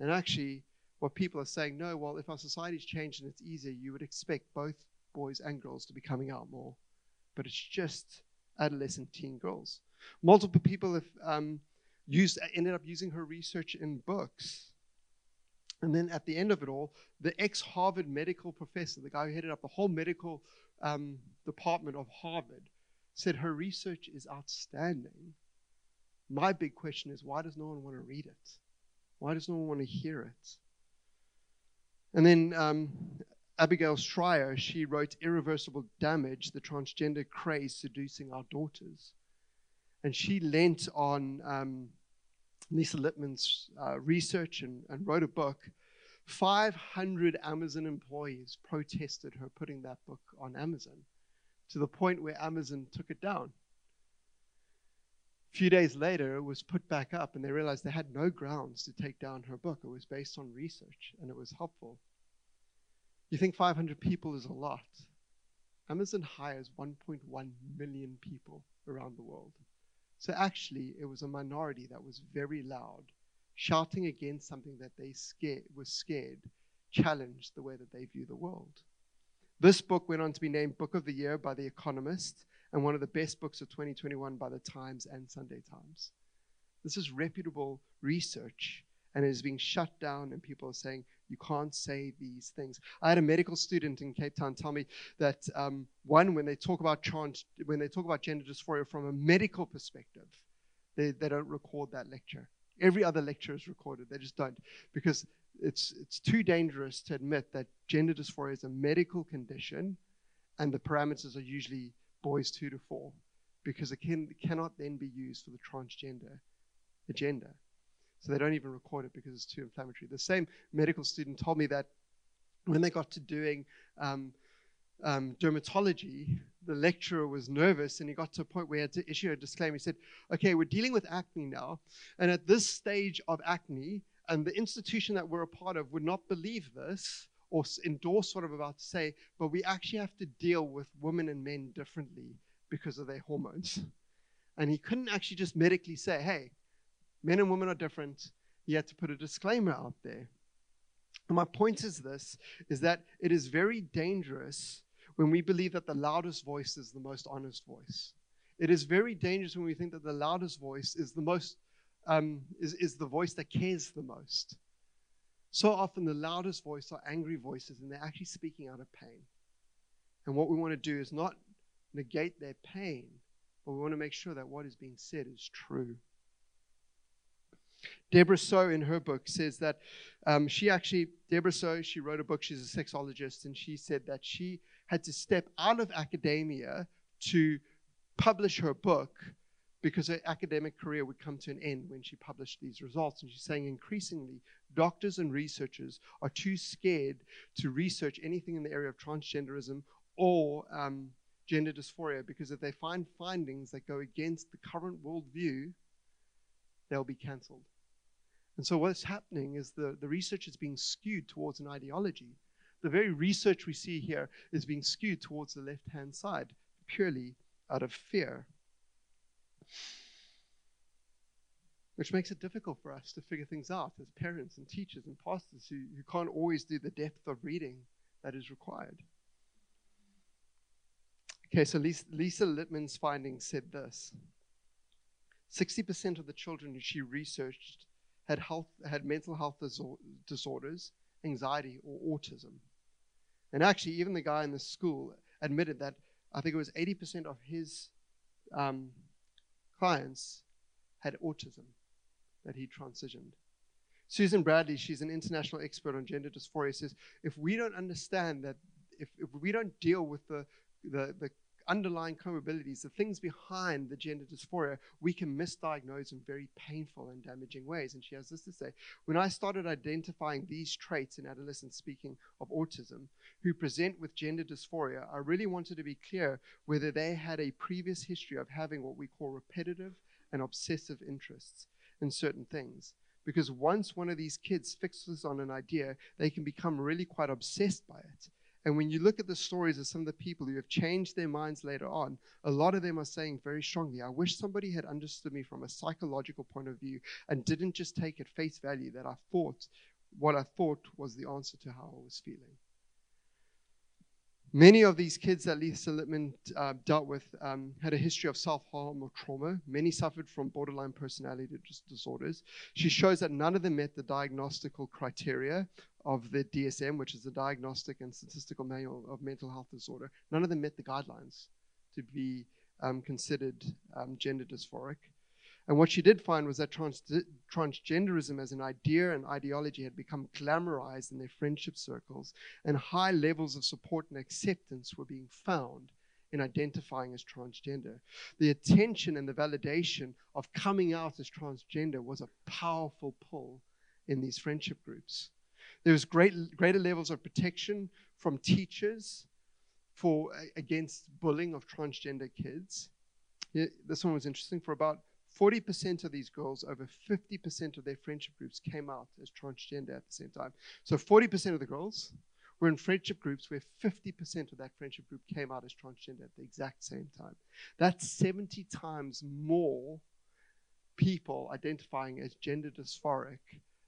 And actually, what people are saying, no, well, if our society's changed and it's easier, you would expect both boys and girls to be coming out more. But it's just adolescent teen girls. Multiple people have um, used, ended up using her research in books. And then at the end of it all, the ex Harvard medical professor, the guy who headed up the whole medical um, department of Harvard, said her research is outstanding. My big question is why does no one want to read it? Why does no one want to hear it? And then um, Abigail Shrier, she wrote Irreversible Damage, the transgender craze seducing our daughters. And she lent on um, Lisa Littman's uh, research and, and wrote a book. 500 Amazon employees protested her putting that book on Amazon to the point where Amazon took it down. A few days later, it was put back up, and they realized they had no grounds to take down her book. It was based on research, and it was helpful. You think 500 people is a lot? Amazon hires 1.1 million people around the world. So actually, it was a minority that was very loud shouting against something that they scared, were scared challenged the way that they view the world. This book went on to be named Book of the Year by The Economist and one of the best books of 2021 by The Times and Sunday Times. This is reputable research and it is being shut down, and people are saying, you can't say these things. I had a medical student in Cape Town tell me that um, one, when they talk about trans, when they talk about gender dysphoria from a medical perspective, they, they don't record that lecture. Every other lecture is recorded. They just don't because it's it's too dangerous to admit that gender dysphoria is a medical condition, and the parameters are usually boys two to four, because it can cannot then be used for the transgender agenda. So they don't even record it because it's too inflammatory. The same medical student told me that when they got to doing um, um, dermatology, the lecturer was nervous and he got to a point where he had to issue a disclaimer. He said, Okay, we're dealing with acne now. And at this stage of acne, and the institution that we're a part of would not believe this or endorse what I'm about to say, but we actually have to deal with women and men differently because of their hormones. (laughs) And he couldn't actually just medically say, Hey, men and women are different. He had to put a disclaimer out there. And my point is this is that it is very dangerous when we believe that the loudest voice is the most honest voice. It is very dangerous when we think that the loudest voice is the most um, is, is the voice that cares the most. So often the loudest voice are angry voices and they're actually speaking out of pain. And what we want to do is not negate their pain, but we want to make sure that what is being said is true. Deborah Soh, in her book, says that um, she actually, Deborah Soh, she wrote a book, she's a sexologist, and she said that she had to step out of academia to publish her book because her academic career would come to an end when she published these results. And she's saying increasingly, doctors and researchers are too scared to research anything in the area of transgenderism or um, gender dysphoria because if they find findings that go against the current worldview, they'll be cancelled. And so what's happening is the, the research is being skewed towards an ideology. The very research we see here is being skewed towards the left hand side purely out of fear. Which makes it difficult for us to figure things out as parents and teachers and pastors who, who can't always do the depth of reading that is required. Okay, so Lisa, Lisa Littman's findings said this 60% of the children she researched had, health, had mental health disorders, anxiety, or autism. And actually, even the guy in the school admitted that I think it was 80% of his um, clients had autism that he transitioned. Susan Bradley, she's an international expert on gender dysphoria, says if we don't understand that, if, if we don't deal with the, the, the underlying comorbidities, the things behind the gender dysphoria, we can misdiagnose in very painful and damaging ways. And she has this to say When I started identifying these traits in adolescents, speaking of autism, who present with gender dysphoria, I really wanted to be clear whether they had a previous history of having what we call repetitive and obsessive interests in certain things. Because once one of these kids fixes on an idea, they can become really quite obsessed by it. And when you look at the stories of some of the people who have changed their minds later on, a lot of them are saying very strongly, I wish somebody had understood me from a psychological point of view and didn't just take at face value that I thought what I thought was the answer to how I was feeling. Many of these kids that Lisa Littman uh, dealt with um, had a history of self harm or trauma. Many suffered from borderline personality disorders. She shows that none of them met the diagnostical criteria of the DSM, which is the Diagnostic and Statistical Manual of Mental Health Disorder. None of them met the guidelines to be um, considered um, gender dysphoric. And what she did find was that trans- transgenderism as an idea and ideology had become glamorized in their friendship circles, and high levels of support and acceptance were being found in identifying as transgender. The attention and the validation of coming out as transgender was a powerful pull in these friendship groups. There was great, greater levels of protection from teachers for against bullying of transgender kids. This one was interesting. For about 40% of these girls, over 50% of their friendship groups came out as transgender at the same time. So 40% of the girls were in friendship groups where 50% of that friendship group came out as transgender at the exact same time. That's 70 times more people identifying as gender dysphoric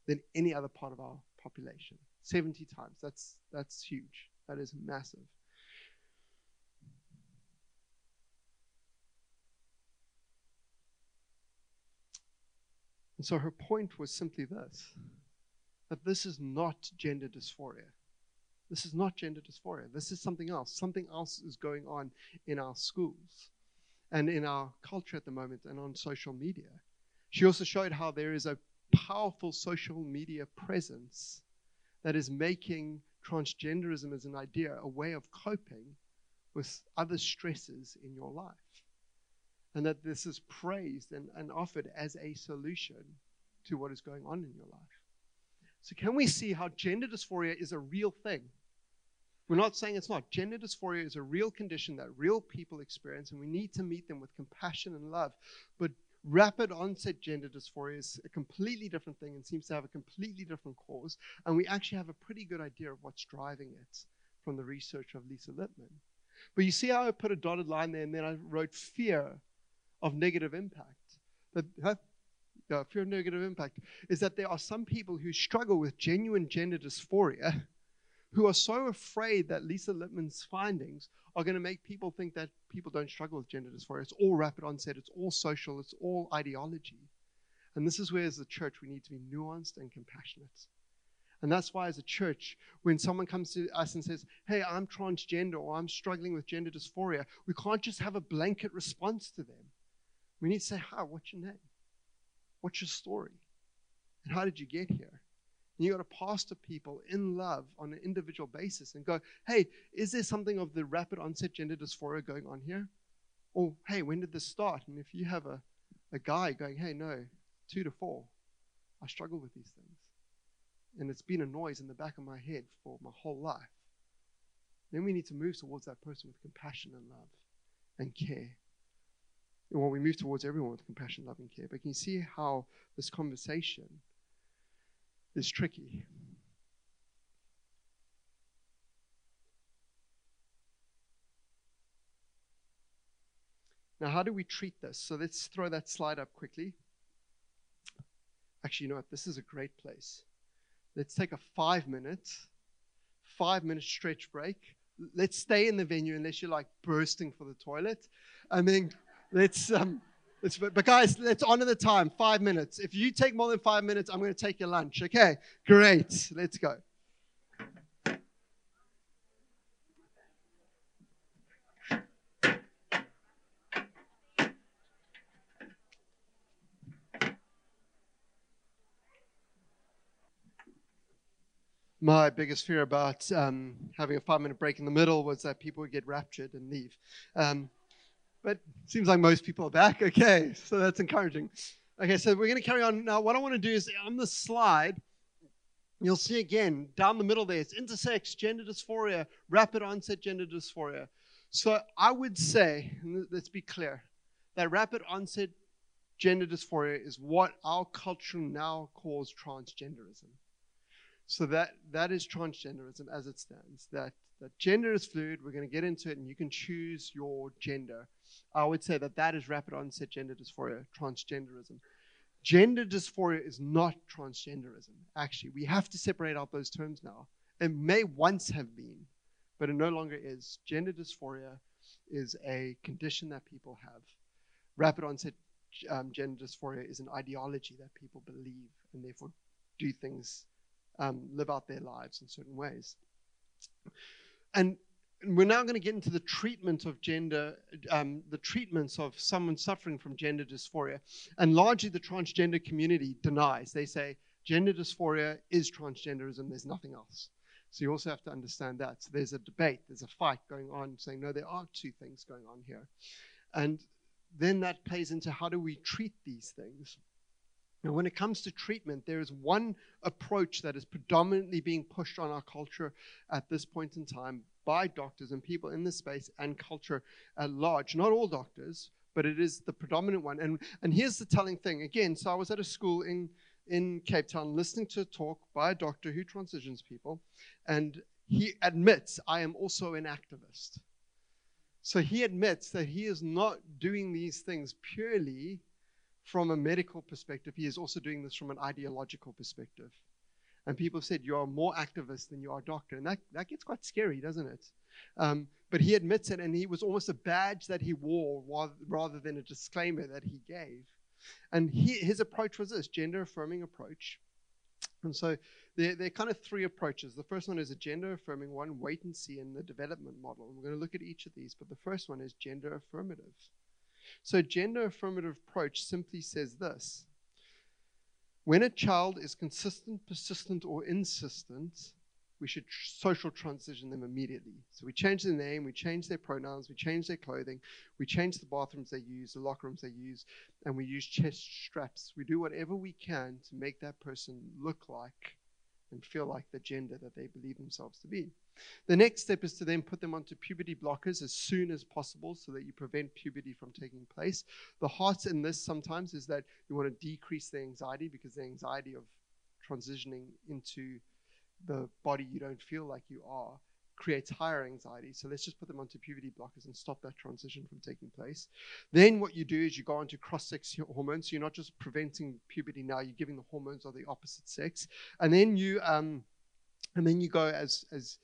than any other part of our population. 70 times. That's that's huge. That is massive. And so her point was simply this that this is not gender dysphoria. This is not gender dysphoria. This is something else. Something else is going on in our schools and in our culture at the moment and on social media. She also showed how there is a powerful social media presence that is making transgenderism as an idea a way of coping with other stresses in your life. And that this is praised and, and offered as a solution to what is going on in your life. So, can we see how gender dysphoria is a real thing? We're not saying it's not. Gender dysphoria is a real condition that real people experience, and we need to meet them with compassion and love. But rapid onset gender dysphoria is a completely different thing and seems to have a completely different cause. And we actually have a pretty good idea of what's driving it from the research of Lisa Littman. But you see how I put a dotted line there and then I wrote fear of negative impact. Yeah, fear of negative impact is that there are some people who struggle with genuine gender dysphoria who are so afraid that Lisa Littman's findings are going to make people think that people don't struggle with gender dysphoria. It's all rapid onset, it's all social, it's all ideology. And this is where, as a church, we need to be nuanced and compassionate. And that's why, as a church, when someone comes to us and says, Hey, I'm transgender or I'm struggling with gender dysphoria, we can't just have a blanket response to them. We need to say, Hi, what's your name? What's your story? And how did you get here? And you got to pastor people in love on an individual basis and go, hey, is there something of the rapid onset gender dysphoria going on here? Or, hey, when did this start? And if you have a, a guy going, hey, no, two to four, I struggle with these things. And it's been a noise in the back of my head for my whole life. Then we need to move towards that person with compassion and love and care. And well, we move towards everyone with compassion, love, and care. But can you see how this conversation is tricky. Now, how do we treat this? So let's throw that slide up quickly. Actually, you know what? This is a great place. Let's take a five minute, five minute stretch break. Let's stay in the venue unless you're like bursting for the toilet. And then let's um, it's, but guys, let's honor the time. Five minutes. If you take more than five minutes, I'm going to take your lunch. Okay, great. Let's go. my biggest fear about um, having a five minute break in the middle was that people would get raptured and leave. Um, but seems like most people are back. (laughs) Okay, so that's encouraging. Okay, so we're going to carry on. Now, what I want to do is on the slide, you'll see again down the middle there, it's intersex, gender dysphoria, rapid onset gender dysphoria. So I would say, let's be clear, that rapid onset gender dysphoria is what our culture now calls transgenderism. So that that is transgenderism as it stands. That that gender is fluid. We're going to get into it, and you can choose your gender. I would say that that is rapid onset gender dysphoria, transgenderism. Gender dysphoria is not transgenderism. Actually, we have to separate out those terms now. It may once have been, but it no longer is. Gender dysphoria is a condition that people have. Rapid onset um, gender dysphoria is an ideology that people believe and therefore do things, um, live out their lives in certain ways. And we're now going to get into the treatment of gender, um, the treatments of someone suffering from gender dysphoria. And largely the transgender community denies. They say gender dysphoria is transgenderism, there's nothing else. So you also have to understand that. So there's a debate, there's a fight going on saying, no, there are two things going on here. And then that plays into how do we treat these things? Now, when it comes to treatment, there is one approach that is predominantly being pushed on our culture at this point in time by doctors and people in this space and culture at large. Not all doctors, but it is the predominant one. And, and here's the telling thing again, so I was at a school in, in Cape Town listening to a talk by a doctor who transitions people, and he admits, I am also an activist. So he admits that he is not doing these things purely from a medical perspective, he is also doing this from an ideological perspective. And people said, You are more activist than you are doctor. And that, that gets quite scary, doesn't it? Um, but he admits it, and he was almost a badge that he wore rather than a disclaimer that he gave. And he, his approach was this gender affirming approach. And so there, there, are kind of three approaches. The first one is a gender affirming one, wait and see in the development model. And we're going to look at each of these, but the first one is gender affirmative. So, gender affirmative approach simply says this when a child is consistent, persistent, or insistent, we should social transition them immediately. So we change their name, we change their pronouns, we change their clothing, we change the bathrooms they use, the locker rooms they use, and we use chest straps. We do whatever we can to make that person look like and feel like the gender that they believe themselves to be. The next step is to then put them onto puberty blockers as soon as possible so that you prevent puberty from taking place. The heart in this sometimes is that you want to decrease the anxiety because the anxiety of transitioning into the body you don't feel like you are creates higher anxiety. So let's just put them onto puberty blockers and stop that transition from taking place. Then what you do is you go on to cross-sex hormones. So you're not just preventing puberty now; you're giving the hormones of the opposite sex, and then you um, and then you go as as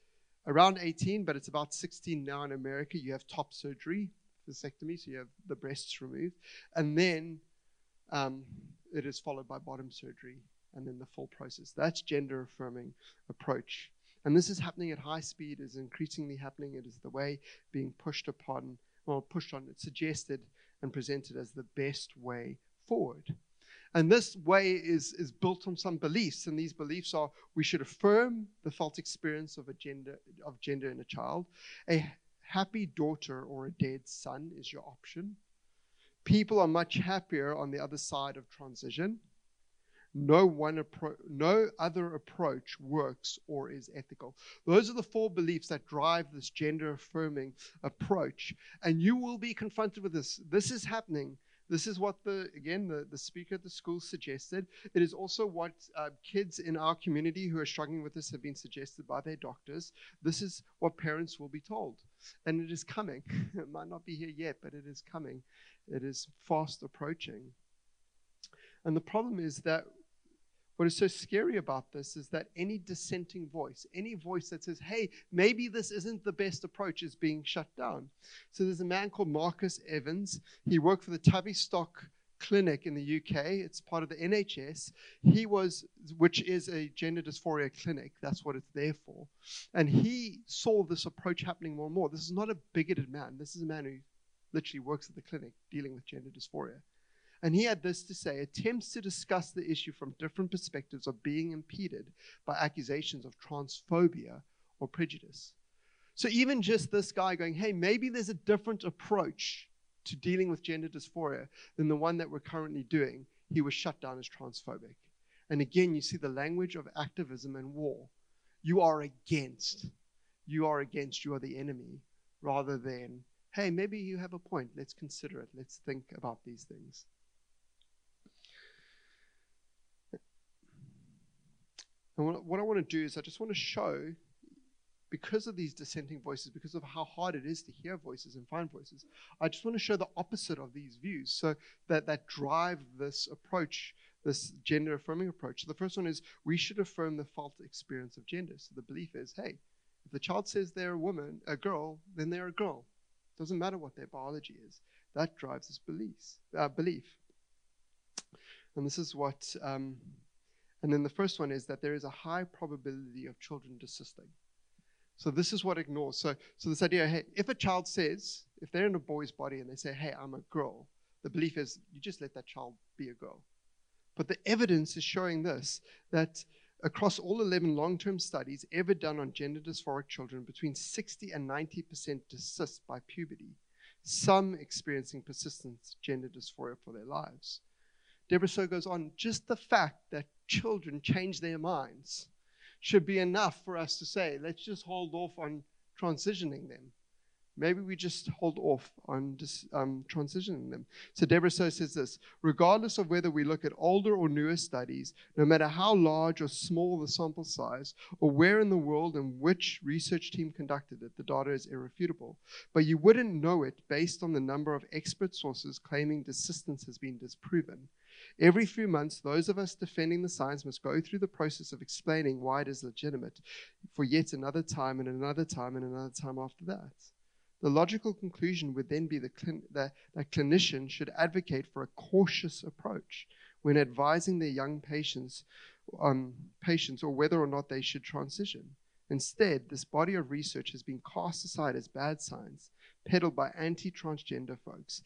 around 18, but it's about 16 now in America. You have top surgery, mastectomy, so you have the breasts removed, and then um, it is followed by bottom surgery and then the full process. That's gender affirming approach. And this is happening at high speed, is increasingly happening. It is the way being pushed upon, well, pushed on, it's suggested and presented as the best way forward. And this way is, is built on some beliefs, and these beliefs are we should affirm the felt experience of a gender of gender in a child. A happy daughter or a dead son is your option. People are much happier on the other side of transition no one appro- no other approach works or is ethical. Those are the four beliefs that drive this gender affirming approach and you will be confronted with this. This is happening. This is what the again the, the speaker at the school suggested. It is also what uh, kids in our community who are struggling with this have been suggested by their doctors. This is what parents will be told. And it is coming. (laughs) It might not be here yet but it is coming. It is fast approaching. And the problem is that what is so scary about this is that any dissenting voice, any voice that says, hey, maybe this isn't the best approach, is being shut down. So there's a man called Marcus Evans. He worked for the Tavistock Clinic in the UK. It's part of the NHS. He was, which is a gender dysphoria clinic. That's what it's there for. And he saw this approach happening more and more. This is not a bigoted man. This is a man who literally works at the clinic dealing with gender dysphoria. And he had this to say attempts to discuss the issue from different perspectives are being impeded by accusations of transphobia or prejudice. So, even just this guy going, hey, maybe there's a different approach to dealing with gender dysphoria than the one that we're currently doing, he was shut down as transphobic. And again, you see the language of activism and war. You are against. You are against. You are the enemy, rather than, hey, maybe you have a point. Let's consider it. Let's think about these things. And what I want to do is I just want to show, because of these dissenting voices, because of how hard it is to hear voices and find voices, I just want to show the opposite of these views so that, that drive this approach, this gender affirming approach. So the first one is we should affirm the felt experience of gender. So the belief is, hey, if the child says they're a woman, a girl, then they're a girl. It doesn't matter what their biology is. That drives this beliefs, uh, belief. And this is what um, and then the first one is that there is a high probability of children desisting. So this is what ignores. So, so this idea, hey, if a child says, if they're in a boy's body and they say, hey, I'm a girl, the belief is you just let that child be a girl. But the evidence is showing this that across all 11 long term studies ever done on gender dysphoric children, between 60 and 90% desist by puberty, some experiencing persistent gender dysphoria for their lives. Deborah Soh goes on, just the fact that children change their minds should be enough for us to say, let's just hold off on transitioning them. Maybe we just hold off on just, um, transitioning them. So Deborah Soh says this regardless of whether we look at older or newer studies, no matter how large or small the sample size, or where in the world and which research team conducted it, the data is irrefutable. But you wouldn't know it based on the number of expert sources claiming desistance has been disproven. Every few months, those of us defending the science must go through the process of explaining why it is legitimate for yet another time and another time and another time after that. The logical conclusion would then be that, that, clinicians should advocate for a cautious approach when advising their young patients, um, patients or whether or not they should transition. Instead, this body of research has been cast aside as bad science, peddled by anti transgender folks,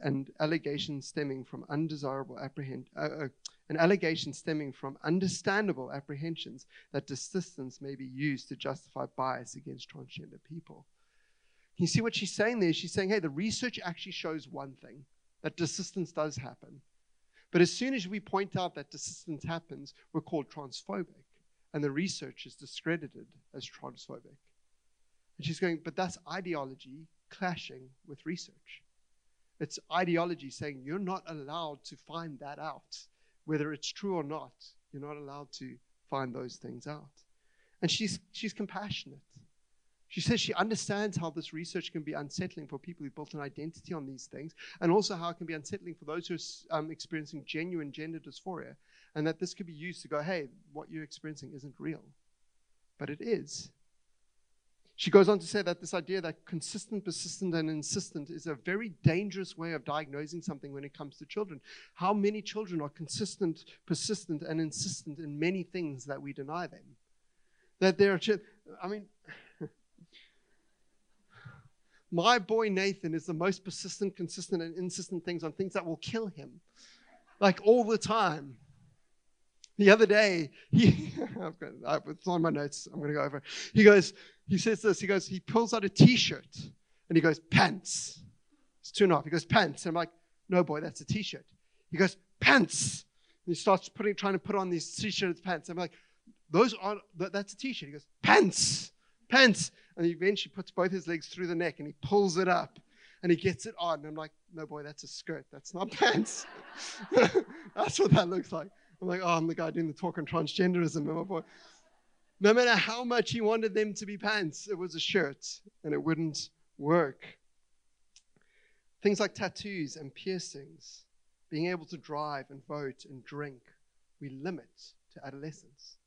and allegations stemming from undesirable apprehend, uh, uh, an allegation stemming from understandable apprehensions that desistance may be used to justify bias against transgender people. You see what she's saying there? She's saying, hey, the research actually shows one thing that desistance does happen. But as soon as we point out that desistance happens, we're called transphobic. And the research is discredited as transphobic. And she's going, but that's ideology clashing with research. It's ideology saying you're not allowed to find that out. Whether it's true or not, you're not allowed to find those things out. And she's, she's compassionate. She says she understands how this research can be unsettling for people who've built an identity on these things, and also how it can be unsettling for those who are um, experiencing genuine gender dysphoria, and that this could be used to go, hey, what you're experiencing isn't real. But it is. She goes on to say that this idea that consistent, persistent, and insistent is a very dangerous way of diagnosing something when it comes to children. How many children are consistent, persistent, and insistent in many things that we deny them? That there are, I mean, (laughs) my boy Nathan is the most persistent, consistent, and insistent things on things that will kill him, like all the time. The other day, he, (laughs) it's on my notes. I'm going to go over. He goes, he says this. He goes, he pulls out a T-shirt, and he goes, pants. It's two and a half. He goes, pants. And I'm like, no, boy, that's a T-shirt. He goes, pants. And he starts putting, trying to put on these T-shirts, pants. I'm like, those are, that's a T-shirt. He goes, pants pants. And he eventually puts both his legs through the neck and he pulls it up and he gets it on. And I'm like, no, boy, that's a skirt. That's not (laughs) pants. (laughs) that's what that looks like. I'm like, oh, I'm the guy doing the talk on transgenderism. And my boy, no matter how much he wanted them to be pants, it was a shirt and it wouldn't work. Things like tattoos and piercings, being able to drive and vote and drink, we limit to adolescence.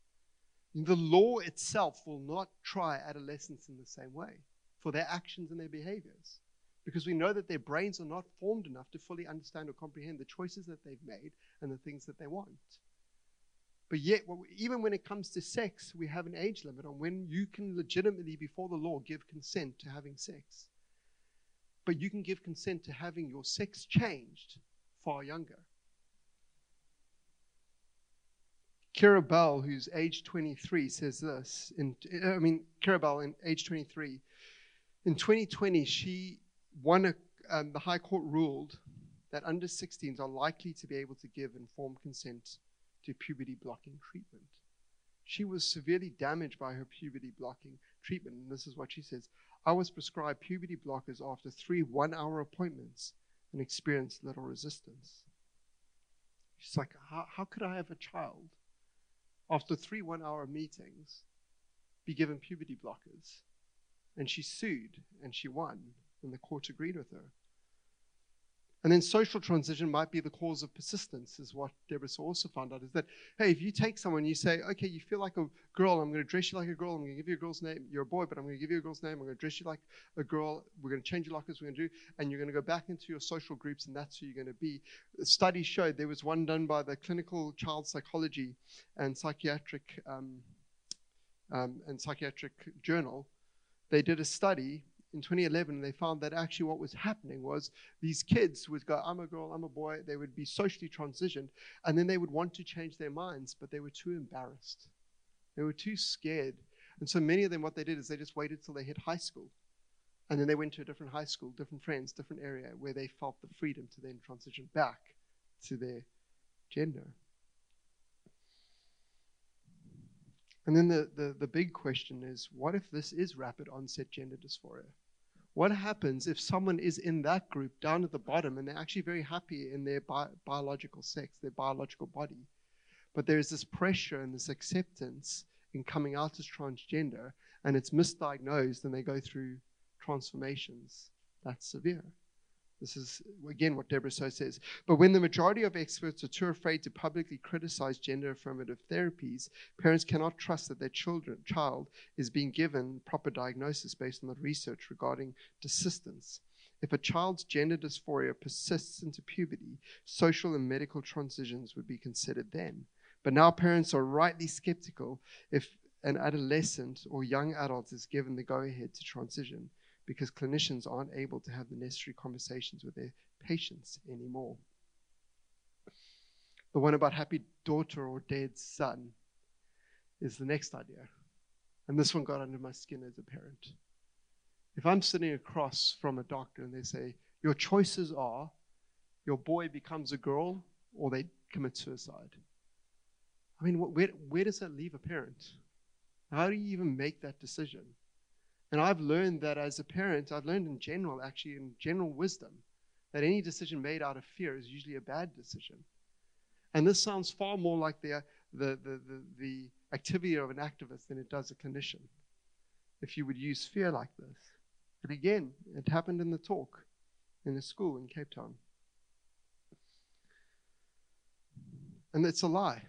The law itself will not try adolescents in the same way for their actions and their behaviors because we know that their brains are not formed enough to fully understand or comprehend the choices that they've made and the things that they want. But yet, even when it comes to sex, we have an age limit on when you can legitimately, before the law, give consent to having sex. But you can give consent to having your sex changed far younger. Keira Bell, who's age 23, says this. In, I mean, Keira Bell, in age 23, in 2020, she won a, um, the High Court ruled that under 16s are likely to be able to give informed consent to puberty blocking treatment. She was severely damaged by her puberty blocking treatment, and this is what she says I was prescribed puberty blockers after three one hour appointments and experienced little resistance. She's like, how, how could I have a child after three one hour meetings, be given puberty blockers. And she sued and she won, and the court agreed with her. And then social transition might be the cause of persistence, is what Deborah also found out. Is that, hey, if you take someone, you say, okay, you feel like a girl, I'm going to dress you like a girl, I'm going to give you a girl's name. You're a boy, but I'm going to give you a girl's name, I'm going to dress you like a girl, we're going to change your lockers, we're going to do, and you're going to go back into your social groups, and that's who you're going to be. Studies showed there was one done by the Clinical Child Psychology and Psychiatric um, um, and Psychiatric Journal. They did a study in 2011, they found that actually what was happening was these kids would go, I'm a girl, I'm a boy. They would be socially transitioned, and then they would want to change their minds, but they were too embarrassed. They were too scared. And so many of them, what they did is they just waited till they hit high school. And then they went to a different high school, different friends, different area where they felt the freedom to then transition back to their gender. And then the, the, the big question is what if this is rapid onset gender dysphoria? What happens if someone is in that group down at the bottom and they're actually very happy in their bi- biological sex, their biological body? But there's this pressure and this acceptance in coming out as transgender, and it's misdiagnosed, and they go through transformations. That's severe. This is, again, what Debra Soh says. But when the majority of experts are too afraid to publicly criticize gender affirmative therapies, parents cannot trust that their children, child is being given proper diagnosis based on the research regarding desistance. If a child's gender dysphoria persists into puberty, social and medical transitions would be considered then. But now parents are rightly skeptical if an adolescent or young adult is given the go ahead to transition because clinicians aren't able to have the necessary conversations with their patients anymore. The one about happy daughter or dead son is the next idea. And this one got under my skin as a parent. If I'm sitting across from a doctor and they say, Your choices are your boy becomes a girl or they commit suicide. I mean, where, where does that leave a parent? How do you even make that decision? And I've learned that as a parent, I've learned in general, actually, in general wisdom, that any decision made out of fear is usually a bad decision. And this sounds far more like the, the, the, the, the activity of an activist than it does a clinician, if you would use fear like this. But again, it happened in the talk in a school in Cape Town. And it's a lie.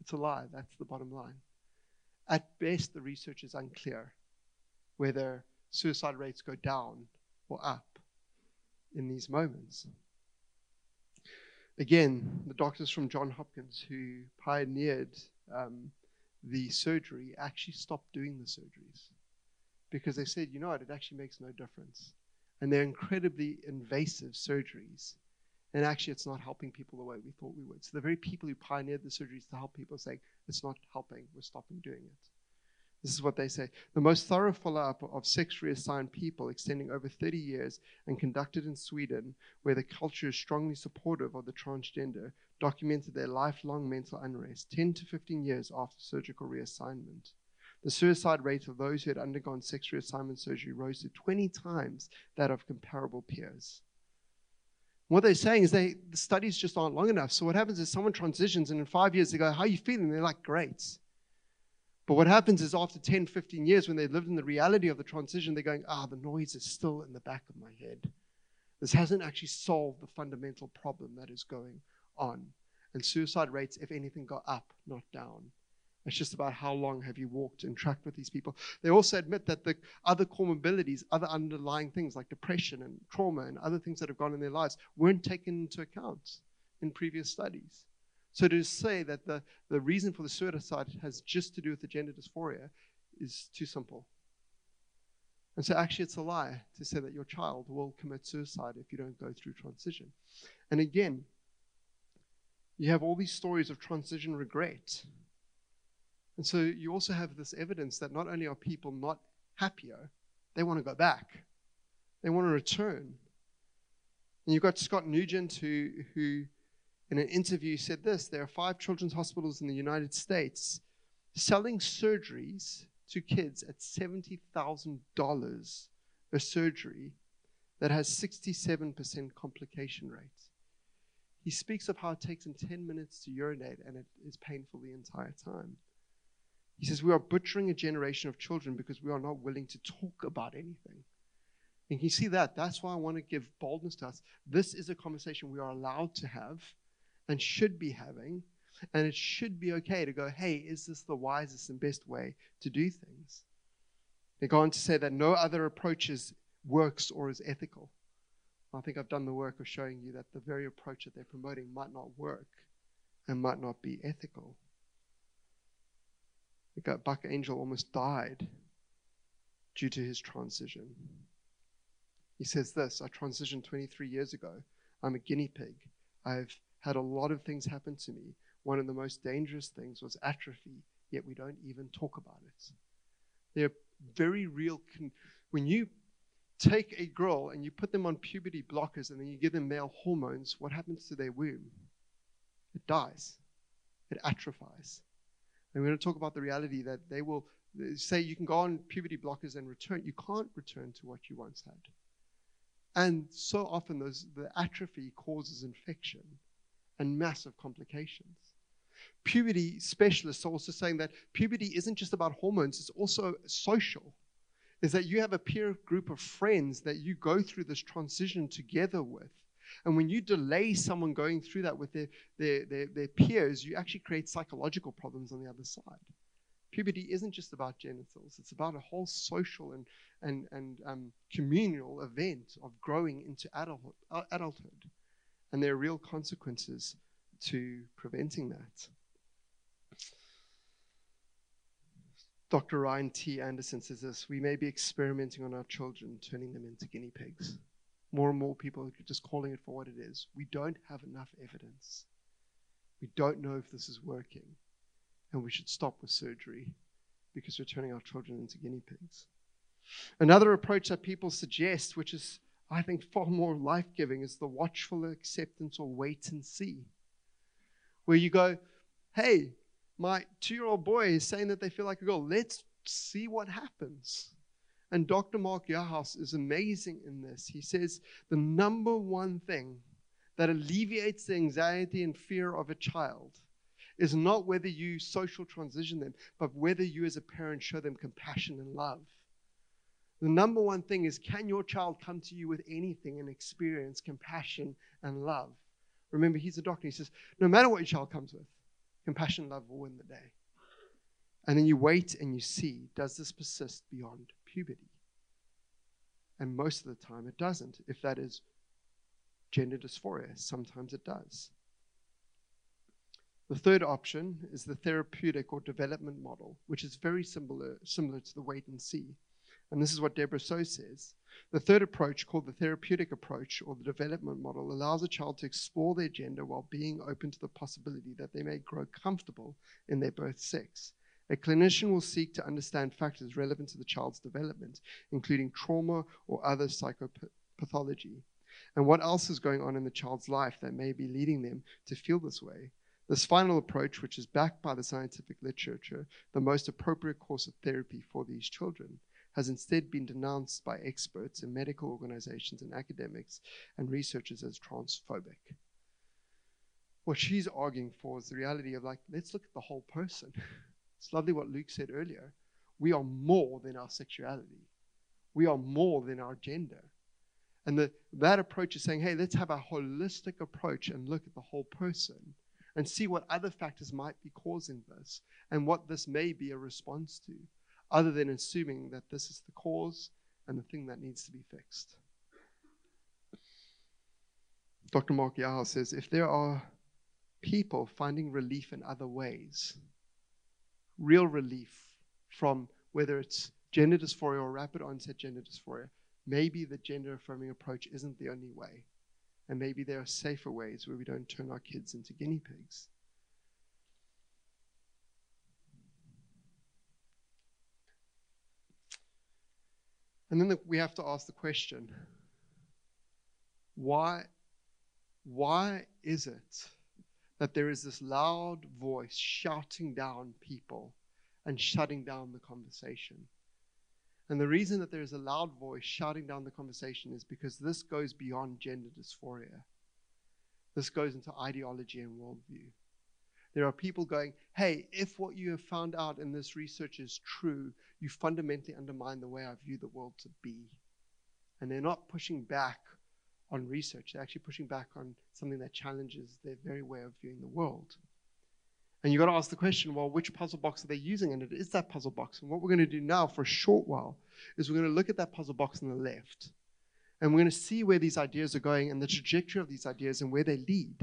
It's a lie. That's the bottom line. At best, the research is unclear whether suicide rates go down or up in these moments. Again, the doctors from Johns Hopkins who pioneered um, the surgery actually stopped doing the surgeries because they said, you know what, it actually makes no difference. And they're incredibly invasive surgeries. And actually, it's not helping people the way we thought we would. So the very people who pioneered the surgeries to help people are saying, it's not helping, we're stopping doing it. This is what they say. The most thorough follow up of sex reassigned people extending over 30 years and conducted in Sweden, where the culture is strongly supportive of the transgender, documented their lifelong mental unrest 10 to 15 years after surgical reassignment. The suicide rate of those who had undergone sex reassignment surgery rose to 20 times that of comparable peers. What they're saying is they, the studies just aren't long enough. So what happens is someone transitions and in five years they go, How are you feeling? They're like, Great. But what happens is after 10, 15 years, when they've lived in the reality of the transition, they're going, ah, the noise is still in the back of my head. This hasn't actually solved the fundamental problem that is going on. And suicide rates, if anything, go up, not down. It's just about how long have you walked and tracked with these people. They also admit that the other comorbidities, other underlying things like depression and trauma and other things that have gone in their lives weren't taken into account in previous studies. So to say that the, the reason for the suicide has just to do with the gender dysphoria is too simple. And so actually it's a lie to say that your child will commit suicide if you don't go through transition. And again, you have all these stories of transition regret. And so you also have this evidence that not only are people not happier, they want to go back. They want to return. And you've got Scott Nugent who, who in an interview he said this there are five children's hospitals in the United States selling surgeries to kids at $70,000 a surgery that has 67% complication rate. He speaks of how it takes him 10 minutes to urinate and it is painful the entire time. He says, We are butchering a generation of children because we are not willing to talk about anything. And you see that? That's why I want to give boldness to us. This is a conversation we are allowed to have and should be having. And it should be okay to go, hey, is this the wisest and best way to do things? They go on to say that no other approach is, works or is ethical. I think I've done the work of showing you that the very approach that they're promoting might not work and might not be ethical. Buck Angel almost died due to his transition. He says this I transitioned 23 years ago. I'm a guinea pig. I've had a lot of things happen to me. One of the most dangerous things was atrophy, yet we don't even talk about it. They're very real. Con- when you take a girl and you put them on puberty blockers and then you give them male hormones, what happens to their womb? It dies, it atrophies. And we're going to talk about the reality that they will say you can go on puberty blockers and return. You can't return to what you once had. And so often those, the atrophy causes infection and massive complications. Puberty specialists are also saying that puberty isn't just about hormones, it's also social. Is that you have a peer group of friends that you go through this transition together with. And when you delay someone going through that with their, their, their, their peers, you actually create psychological problems on the other side. Puberty isn't just about genitals, it's about a whole social and, and, and um, communal event of growing into adulthood, uh, adulthood. And there are real consequences to preventing that. Dr. Ryan T. Anderson says this We may be experimenting on our children, turning them into guinea pigs. More and more people are just calling it for what it is. We don't have enough evidence. We don't know if this is working. And we should stop with surgery because we're turning our children into guinea pigs. Another approach that people suggest, which is, I think, far more life giving, is the watchful acceptance or wait and see. Where you go, hey, my two year old boy is saying that they feel like a girl. Let's see what happens. And Dr. Mark Yarhouse is amazing in this. He says the number one thing that alleviates the anxiety and fear of a child is not whether you social transition them, but whether you as a parent show them compassion and love. The number one thing is can your child come to you with anything and experience compassion and love? Remember, he's a doctor. He says, no matter what your child comes with, compassion and love will win the day. And then you wait and you see does this persist beyond puberty? And most of the time it doesn't. If that is gender dysphoria, sometimes it does. The third option is the therapeutic or development model, which is very similar, similar to the wait and see. And this is what Deborah Soh says. The third approach, called the therapeutic approach or the development model, allows a child to explore their gender while being open to the possibility that they may grow comfortable in their birth sex. A clinician will seek to understand factors relevant to the child's development, including trauma or other psychopathology, and what else is going on in the child's life that may be leading them to feel this way. This final approach, which is backed by the scientific literature, the most appropriate course of therapy for these children, has instead been denounced by experts in medical organizations and academics and researchers as transphobic. What she's arguing for is the reality of like, let's look at the whole person. (laughs) It's lovely what Luke said earlier. We are more than our sexuality, we are more than our gender. And the, that approach is saying, hey, let's have a holistic approach and look at the whole person and see what other factors might be causing this and what this may be a response to, other than assuming that this is the cause and the thing that needs to be fixed. Dr. Mark says if there are people finding relief in other ways, real relief from whether it's gender dysphoria or rapid onset gender dysphoria, maybe the gender affirming approach isn't the only way. And maybe there are safer ways where we don't turn our kids into guinea pigs. And then the, we have to ask the question why, why is it that there is this loud voice shouting down people and shutting down the conversation? And the reason that there is a loud voice shouting down the conversation is because this goes beyond gender dysphoria. This goes into ideology and worldview. There are people going, hey, if what you have found out in this research is true, you fundamentally undermine the way I view the world to be. And they're not pushing back on research, they're actually pushing back on something that challenges their very way of viewing the world. And you've got to ask the question well, which puzzle box are they using? And it is that puzzle box. And what we're going to do now for a short while is we're going to look at that puzzle box on the left. And we're going to see where these ideas are going and the trajectory of these ideas and where they lead.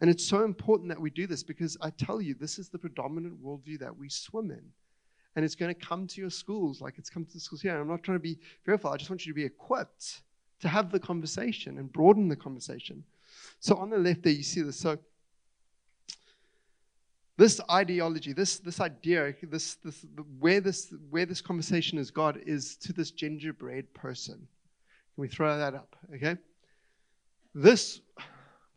And it's so important that we do this because I tell you, this is the predominant worldview that we swim in. And it's going to come to your schools like it's come to the schools here. And I'm not trying to be fearful, I just want you to be equipped to have the conversation and broaden the conversation. So on the left there, you see this. So this ideology, this, this idea, this, this, where, this, where this conversation is God is to this gingerbread person. Can we throw that up? Okay? This,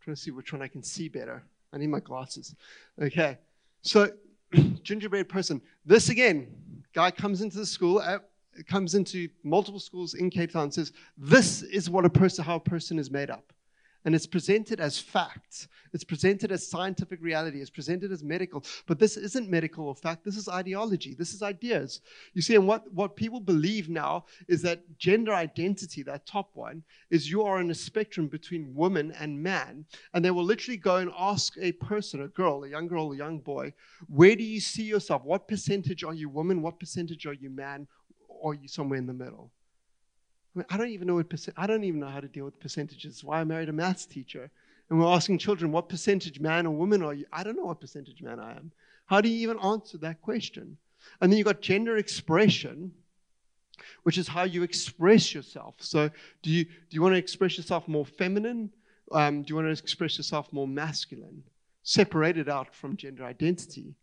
trying to see which one I can see better. I need my glasses. Okay. So, (clears throat) gingerbread person. This again, guy comes into the school, uh, comes into multiple schools in Cape Town, says, "This is what a person, how a person is made up." And it's presented as facts. It's presented as scientific reality. It's presented as medical. But this isn't medical or fact. This is ideology. This is ideas. You see, and what, what people believe now is that gender identity, that top one, is you are on a spectrum between woman and man. And they will literally go and ask a person, a girl, a young girl, a young boy, where do you see yourself? What percentage are you woman? What percentage are you man? Or are you somewhere in the middle? I, mean, I don't even know what percent, I don't even know how to deal with percentages. Why I married a maths teacher. And we're asking children, what percentage man or woman are you? I don't know what percentage man I am. How do you even answer that question? And then you've got gender expression, which is how you express yourself. So, do you, do you want to express yourself more feminine? Um, do you want to express yourself more masculine? Separated out from gender identity.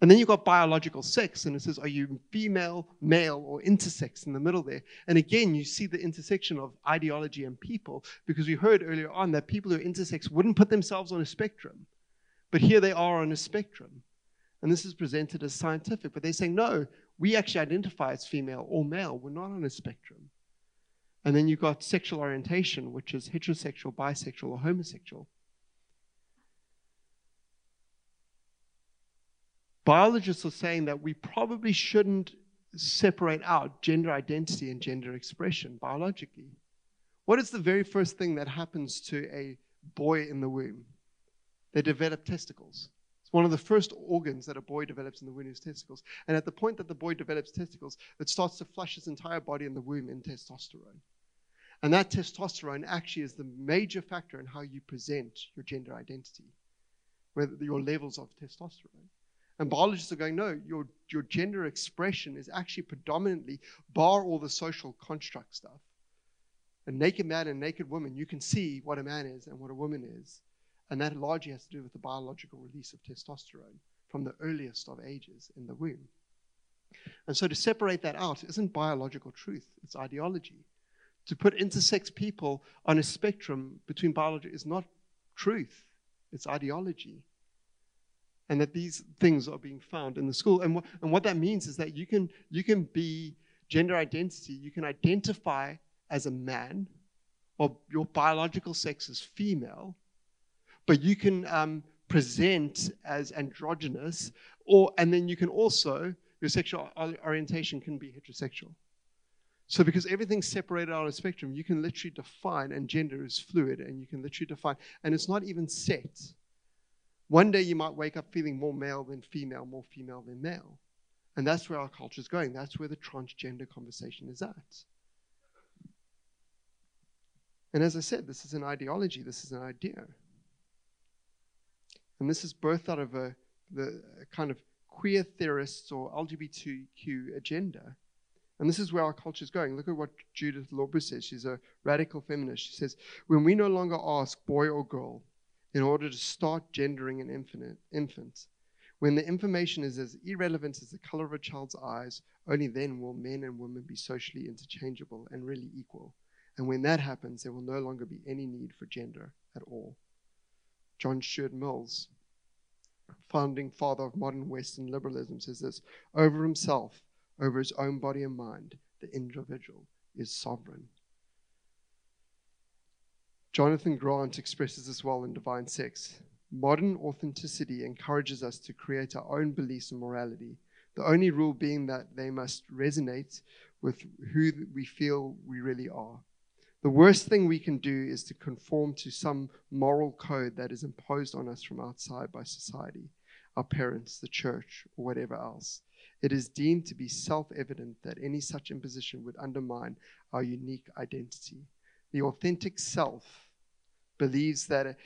And then you've got biological sex, and it says, are you female, male, or intersex in the middle there? And again, you see the intersection of ideology and people, because we heard earlier on that people who are intersex wouldn't put themselves on a spectrum. But here they are on a spectrum. And this is presented as scientific, but they're saying, no, we actually identify as female or male. We're not on a spectrum. And then you've got sexual orientation, which is heterosexual, bisexual, or homosexual. Biologists are saying that we probably shouldn't separate out gender identity and gender expression biologically. What is the very first thing that happens to a boy in the womb? They develop testicles. It's one of the first organs that a boy develops in the womb is testicles. And at the point that the boy develops testicles, it starts to flush his entire body in the womb in testosterone. And that testosterone actually is the major factor in how you present your gender identity, whether your levels of testosterone. And biologists are going, no, your, your gender expression is actually predominantly, bar all the social construct stuff. A naked man and naked woman, you can see what a man is and what a woman is. And that largely has to do with the biological release of testosterone from the earliest of ages in the womb. And so to separate that out isn't biological truth, it's ideology. To put intersex people on a spectrum between biology is not truth, it's ideology and that these things are being found in the school. And, wh- and what that means is that you can, you can be gender identity, you can identify as a man, or your biological sex is female, but you can um, present as androgynous, or and then you can also your sexual orientation can be heterosexual. So because everything's separated on a spectrum, you can literally define, and gender is fluid, and you can literally define, and it's not even set. One day you might wake up feeling more male than female, more female than male. And that's where our culture is going. That's where the transgender conversation is at. And as I said, this is an ideology, this is an idea. And this is birthed out of a, the a kind of queer theorists or LGBTQ agenda. And this is where our culture is going. Look at what Judith Lorber says. She's a radical feminist. She says, When we no longer ask boy or girl, in order to start gendering an infant, infant. When the information is as irrelevant as the color of a child's eyes, only then will men and women be socially interchangeable and really equal. And when that happens, there will no longer be any need for gender at all. John Stuart Mills, founding father of modern Western liberalism, says this over himself, over his own body and mind, the individual is sovereign. Jonathan Grant expresses this well in Divine Sex. Modern authenticity encourages us to create our own beliefs and morality, the only rule being that they must resonate with who we feel we really are. The worst thing we can do is to conform to some moral code that is imposed on us from outside by society, our parents, the church, or whatever else. It is deemed to be self evident that any such imposition would undermine our unique identity. The authentic self believes that a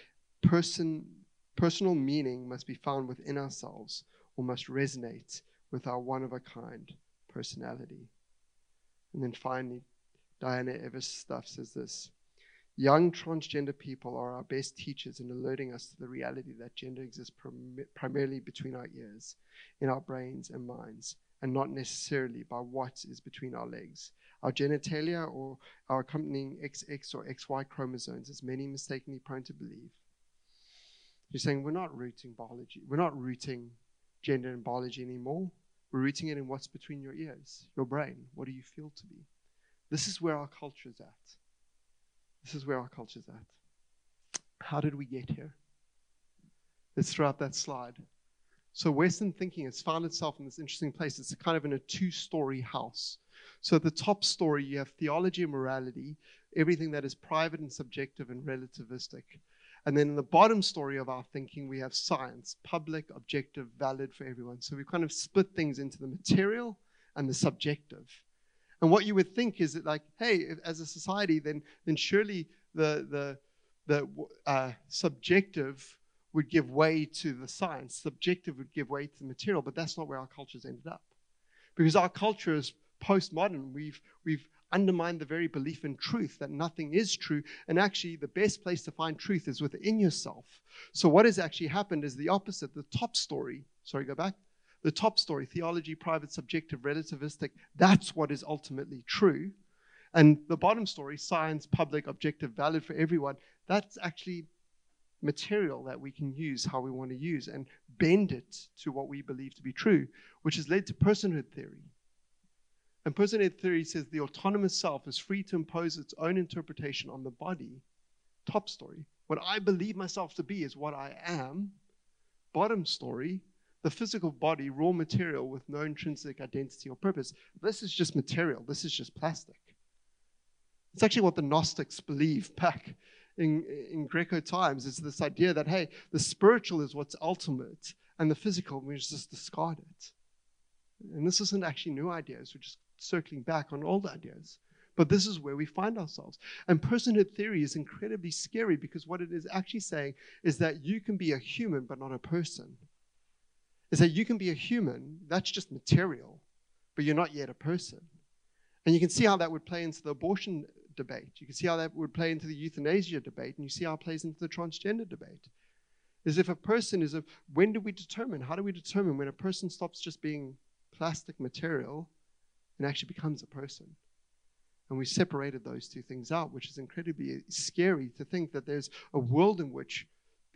person, personal meaning must be found within ourselves or must resonate with our one of a kind personality. And then finally, Diana Ehrensaft says this Young transgender people are our best teachers in alerting us to the reality that gender exists prim- primarily between our ears, in our brains and minds, and not necessarily by what is between our legs our genitalia or our accompanying XX or XY chromosomes, as many mistakenly prone to believe. You're saying we're not rooting biology, we're not rooting gender and biology anymore. We're rooting it in what's between your ears, your brain. What do you feel to be? This is where our culture is at. This is where our culture is at. How did we get here? Let's throw that slide. So, Western thinking has found itself in this interesting place. It's kind of in a two story house. So, at the top story, you have theology and morality, everything that is private and subjective and relativistic. And then in the bottom story of our thinking, we have science, public, objective, valid for everyone. So we kind of split things into the material and the subjective. And what you would think is that, like, hey, as a society, then then surely the the the uh, subjective would give way to the science, subjective would give way to the material, but that's not where our culture's ended up, because our culture is postmodern. We've we've undermine the very belief in truth that nothing is true. And actually, the best place to find truth is within yourself. So, what has actually happened is the opposite. The top story, sorry, go back. The top story, theology, private, subjective, relativistic, that's what is ultimately true. And the bottom story, science, public, objective, valid for everyone, that's actually material that we can use how we want to use and bend it to what we believe to be true, which has led to personhood theory. And personhood theory says the autonomous self is free to impose its own interpretation on the body. Top story. What I believe myself to be is what I am. Bottom story. The physical body, raw material with no intrinsic identity or purpose. This is just material. This is just plastic. It's actually what the Gnostics believe back in, in Greco times. Is this idea that, hey, the spiritual is what's ultimate, and the physical, we just discard it. And this isn't actually new ideas. We're just circling back on old ideas. But this is where we find ourselves. And personhood theory is incredibly scary because what it is actually saying is that you can be a human but not a person. Is that you can be a human, that's just material, but you're not yet a person. And you can see how that would play into the abortion debate. You can see how that would play into the euthanasia debate, and you see how it plays into the transgender debate. Is if a person is a, when do we determine? How do we determine when a person stops just being plastic material and actually becomes a person. And we separated those two things out, which is incredibly scary to think that there's a world in which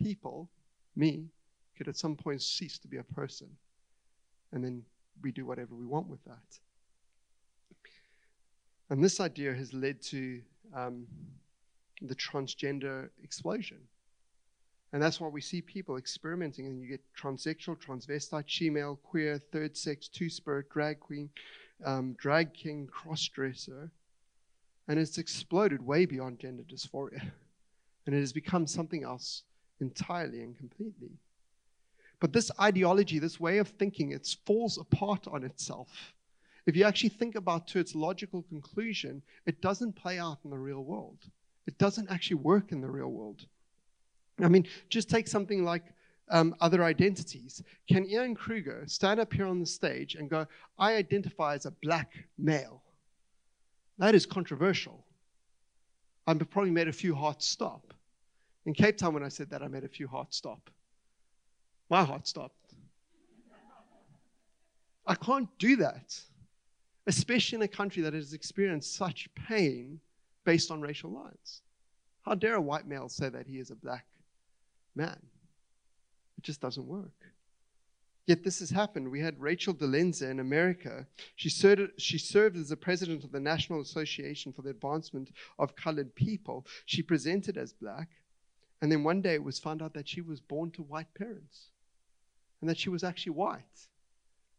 people, me, could at some point cease to be a person. And then we do whatever we want with that. And this idea has led to um, the transgender explosion. And that's why we see people experimenting, and you get transsexual, transvestite, female, queer, third sex, two spirit, drag queen, um, drag king crossdresser, and it's exploded way beyond gender dysphoria. (laughs) And it has become something else entirely and completely. But this ideology, this way of thinking, it falls apart on itself. If you actually think about to its logical conclusion, it doesn't play out in the real world. It doesn't actually work in the real world. I mean, just take something like um, other identities. Can Iain Kruger stand up here on the stage and go, I identify as a black male? That is controversial. I've probably made a few hearts stop. In Cape Town, when I said that, I made a few hearts stop. My heart stopped. I can't do that, especially in a country that has experienced such pain based on racial lines. How dare a white male say that he is a black man? It just doesn't work. Yet this has happened. We had Rachel Dolezal in America. She served, she served as the president of the National Association for the Advancement of Colored People. She presented as black, and then one day it was found out that she was born to white parents and that she was actually white.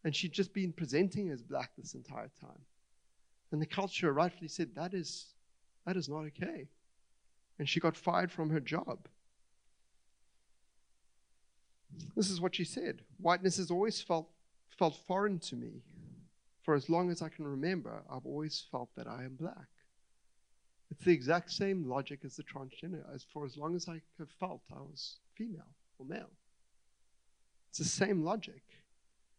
And she'd just been presenting as black this entire time. And the culture rightfully said, that is, that is not okay. And she got fired from her job. This is what she said Whiteness has always felt, felt foreign to me. For as long as I can remember, I've always felt that I am black. It's the exact same logic as the transgender. As for as long as I have felt I was female or male. It's the same logic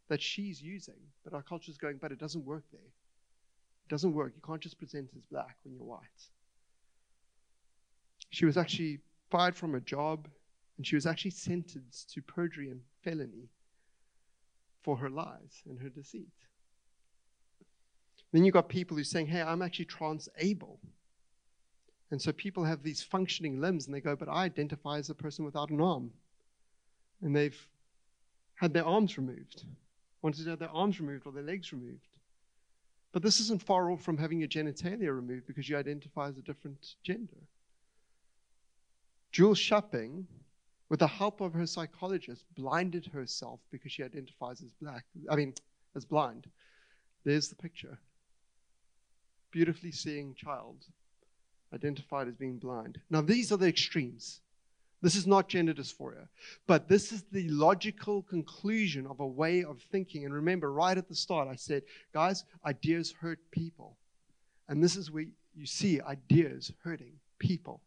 that she's using, but our culture is going, but it doesn't work there. It doesn't work. You can't just present as black when you're white. She was actually fired from her job and she was actually sentenced to perjury and felony for her lies and her deceit. Then you've got people who are saying, hey, I'm actually trans-able. And so people have these functioning limbs and they go, but I identify as a person without an arm. And they've had their arms removed. wanted to have their arms removed or their legs removed. But this isn't far off from having your genitalia removed because you identify as a different gender. Jewel Shuping, with the help of her psychologist, blinded herself because she identifies as black. I mean, as blind. There's the picture. Beautifully seeing child, identified as being blind. Now, these are the extremes. This is not gender dysphoria, but this is the logical conclusion of a way of thinking. And remember, right at the start, I said, guys, ideas hurt people. And this is where you see ideas hurting people.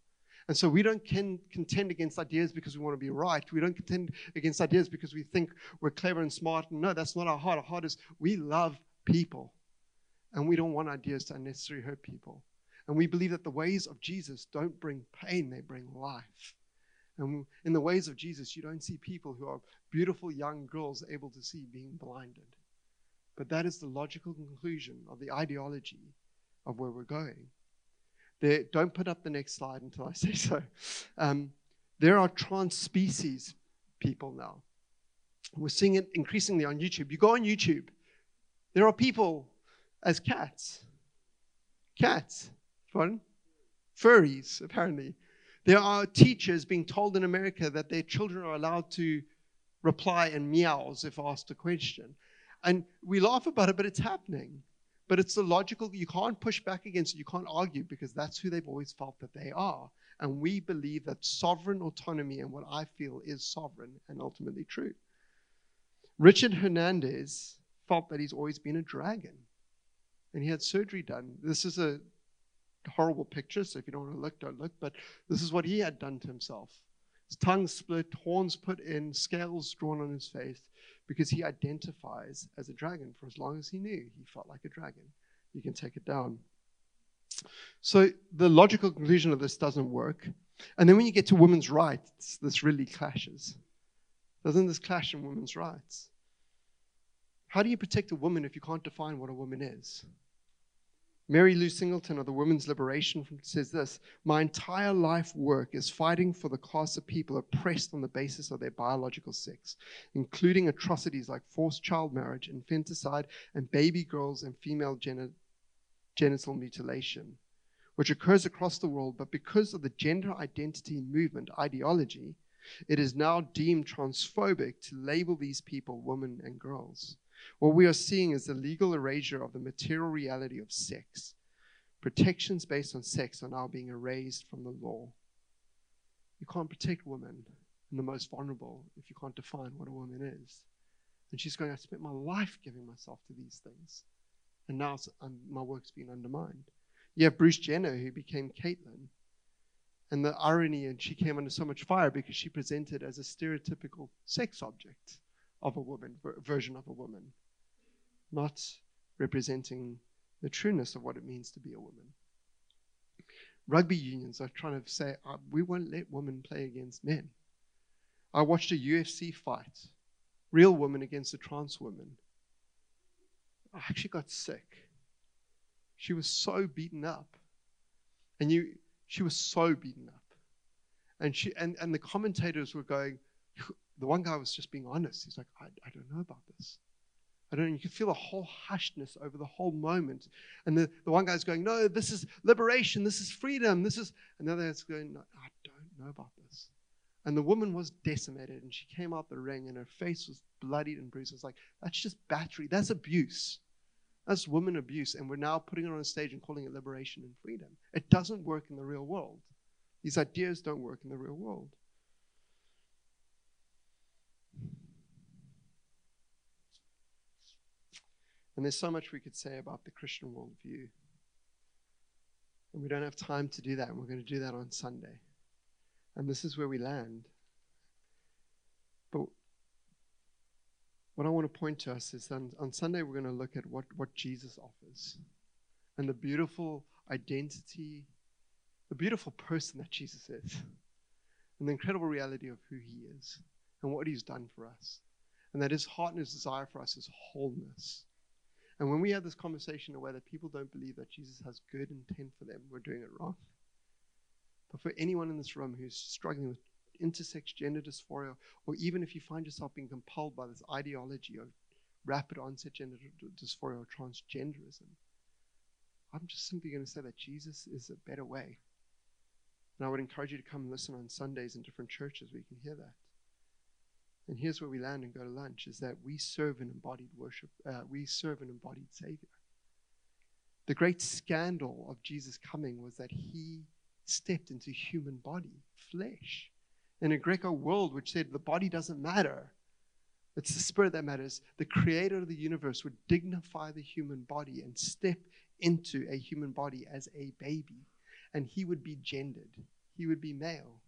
And so we don't contend against ideas because we want to be right. We don't contend against ideas because we think we're clever and smart. No, that's not our heart. Our heart is we love people. And we don't want ideas to unnecessarily hurt people. And we believe that the ways of Jesus don't bring pain, they bring life. And in the ways of Jesus, you don't see people who are beautiful young girls able to see being blinded. But that is the logical conclusion of the ideology of where we're going. There, don't put up the next slide until I say so. Um, there are trans species people now. We're seeing it increasingly on YouTube. You go on YouTube, there are people as cats. Cats. Fun. Furries, apparently. There are teachers being told in America that their children are allowed to reply in meows if asked a question. And we laugh about it, but it's happening. But it's the logical, you can't push back against it, you can't argue because that's who they've always felt that they are. And we believe that sovereign autonomy and what I feel is sovereign and ultimately true. Richard Hernandez felt that he's always been a dragon. And he had surgery done. This is a horrible picture, so if you don't want to look, don't look. But this is what he had done to himself. His tongue split, horns put in, scales drawn on his face, because he identifies as a dragon. For as long as he knew, he felt like a dragon. You can take it down. So the logical conclusion of this doesn't work. And then when you get to women's rights, this really clashes. Doesn't this clash in women's rights? How do you protect a woman if you can't define what a woman is? Mary Lou Singleton of the Women's Liberation says this My entire life work is fighting for the class of people oppressed on the basis of their biological sex, including atrocities like forced child marriage, infanticide, and baby girls and female geni- genital mutilation, which occurs across the world. But because of the gender identity movement ideology, it is now deemed transphobic to label these people women and girls. What we are seeing is the legal erasure of the material reality of sex. Protections based on sex are now being erased from the law. You can't protect women and the most vulnerable if you can't define what a woman is. And she's going, I spent my life giving myself to these things. And now my work's been undermined. You have Bruce Jenner, who became Caitlyn. And the irony, and she came under so much fire because she presented as a stereotypical sex object of a woman, version of a woman, not representing the trueness of what it means to be a woman. Rugby unions are trying to say, uh, we won't let women play against men. I watched a UFC fight, real woman against a trans woman. I actually got sick. She was so beaten up. And you, she was so beaten up. And, she, and, and the commentators were going, the one guy was just being honest. He's like, I, I don't know about this. I don't know. You can feel a whole hushness over the whole moment. And the, the one guy's going, No, this is liberation. This is freedom. This is. Another guy's going, no, I don't know about this. And the woman was decimated and she came out the ring and her face was bloodied and bruised. It's like, That's just battery. That's abuse. That's woman abuse. And we're now putting it on a stage and calling it liberation and freedom. It doesn't work in the real world. These ideas don't work in the real world. And there's so much we could say about the Christian worldview. And we don't have time to do that, and we're going to do that on Sunday. And this is where we land. But what I want to point to us is on, on Sunday, we're going to look at what, what Jesus offers and the beautiful identity, the beautiful person that Jesus is, and the incredible reality of who he is and what he's done for us. And that his heart and his desire for us is wholeness. And when we have this conversation of whether people don't believe that Jesus has good intent for them, we're doing it wrong. But for anyone in this room who's struggling with intersex gender dysphoria, or even if you find yourself being compelled by this ideology of rapid onset gender dysphoria or transgenderism. I'm just simply going to say that Jesus is a better way. And I would encourage you to come and listen on Sundays in different churches where you can hear that. And here's where we land and go to lunch is that we serve an embodied worship, uh, we serve an embodied Savior. The great scandal of Jesus coming was that he stepped into human body, flesh. In a Greco world which said the body doesn't matter, it's the spirit that matters. The creator of the universe would dignify the human body and step into a human body as a baby. And he would be gendered, he would be male.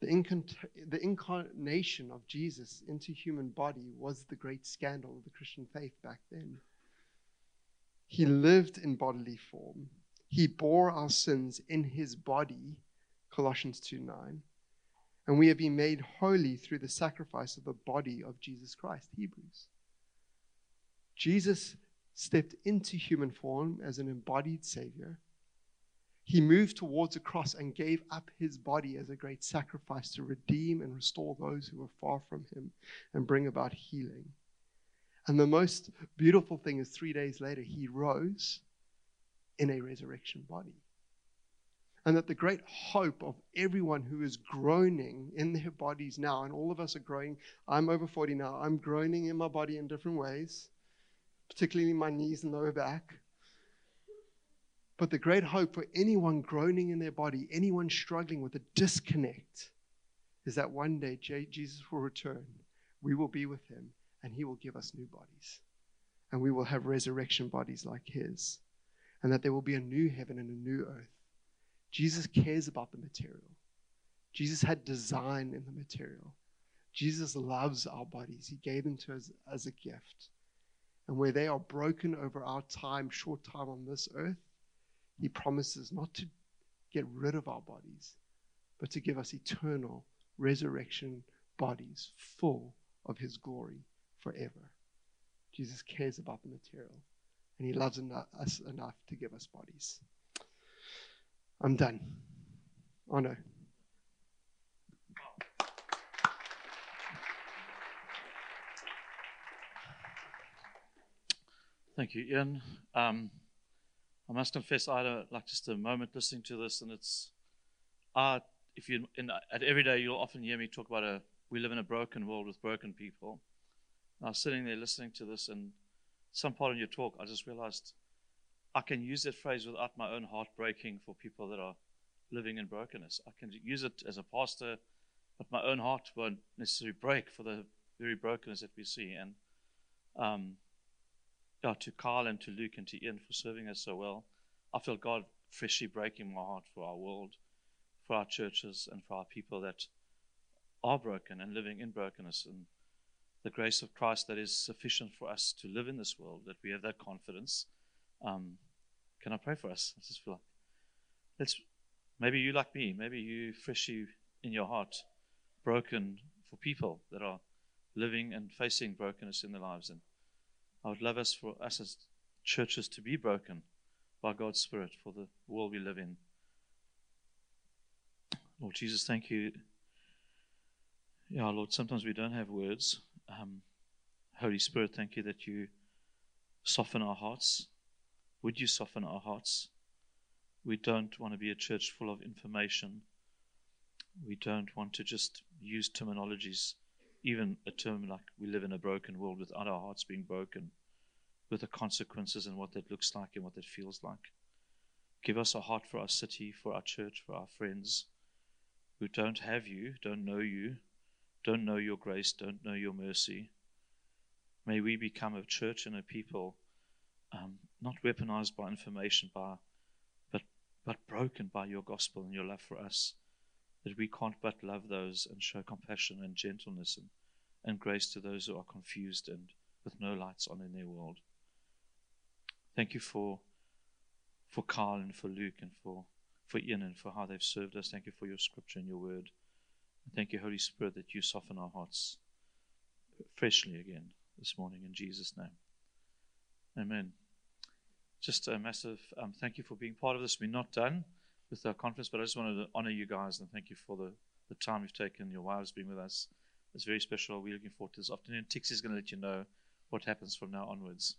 The, the incarnation of Jesus into human body was the great scandal of the Christian faith back then. He lived in bodily form. He bore our sins in his body, Colossians 2 9. And we have been made holy through the sacrifice of the body of Jesus Christ, Hebrews. Jesus stepped into human form as an embodied Savior he moved towards a cross and gave up his body as a great sacrifice to redeem and restore those who were far from him and bring about healing. And the most beautiful thing is three days later, he rose in a resurrection body. And that the great hope of everyone who is groaning in their bodies now, and all of us are growing, I'm over 40 now, I'm groaning in my body in different ways, particularly my knees and lower back. But the great hope for anyone groaning in their body, anyone struggling with a disconnect, is that one day Jesus will return. We will be with him, and he will give us new bodies. And we will have resurrection bodies like his. And that there will be a new heaven and a new earth. Jesus cares about the material. Jesus had design in the material. Jesus loves our bodies. He gave them to us as a gift. And where they are broken over our time, short time on this earth, he promises not to get rid of our bodies, but to give us eternal resurrection bodies full of His glory forever. Jesus cares about the material, and He loves us enough to give us bodies. I'm done. Oh no.
Thank you, Iain. Um, I must confess, I had like just a moment listening to this, and it's, uh, if you in at every day, you'll often hear me talk about a we live in a broken world with broken people. And I was sitting there listening to this, and some part in your talk, I just realized I can use that phrase without my own heart breaking for people that are living in brokenness. I can use it as a pastor, but my own heart won't necessarily break for the very brokenness that we see. And um, yeah, to Carl and to Luke and to Iain for serving us so well. I feel God freshly breaking my heart for our world, for our churches, and for our people that are broken and living in brokenness. And the grace of Christ that is sufficient for us to live in this world, that we have that confidence. Um, can I pray for us? I just feel like let's maybe you like me, maybe you freshly in your heart broken for people that are living and facing brokenness in their lives and I would love us for us as churches to be broken by God's Spirit for the world we live in. Lord Jesus, thank you. Yeah, Lord, sometimes we don't have words. Um, Holy Spirit, thank you that you soften our hearts. Would you soften our hearts? We don't want to be a church full of information. We don't want to just use terminologies even a term like we live in a broken world without our hearts being broken, with the consequences and what that looks like and what that feels like. Give us a heart for our city, for our church, for our friends who don't have you, don't know you, don't know your grace, don't know your mercy. May we become a church and a people um, not weaponized by information, by, but, but broken by your gospel and your love for us that we can't but love those and show compassion and gentleness and, and grace to those who are confused and with no lights on in their world. Thank you for for Carl and for Luke and for, for Iain and for how they've served us. Thank you for your scripture and your word. And thank you, Holy Spirit, that you soften our hearts freshly again this morning in Jesus' name. Amen. Just a massive um, thank you for being part of this. We're not done with our conference, but I just wanted to honor you guys and thank you for the, the time you've taken, your wives being with us. It's very special. We're looking forward to this afternoon. Tix is going to let you know what happens from now onwards.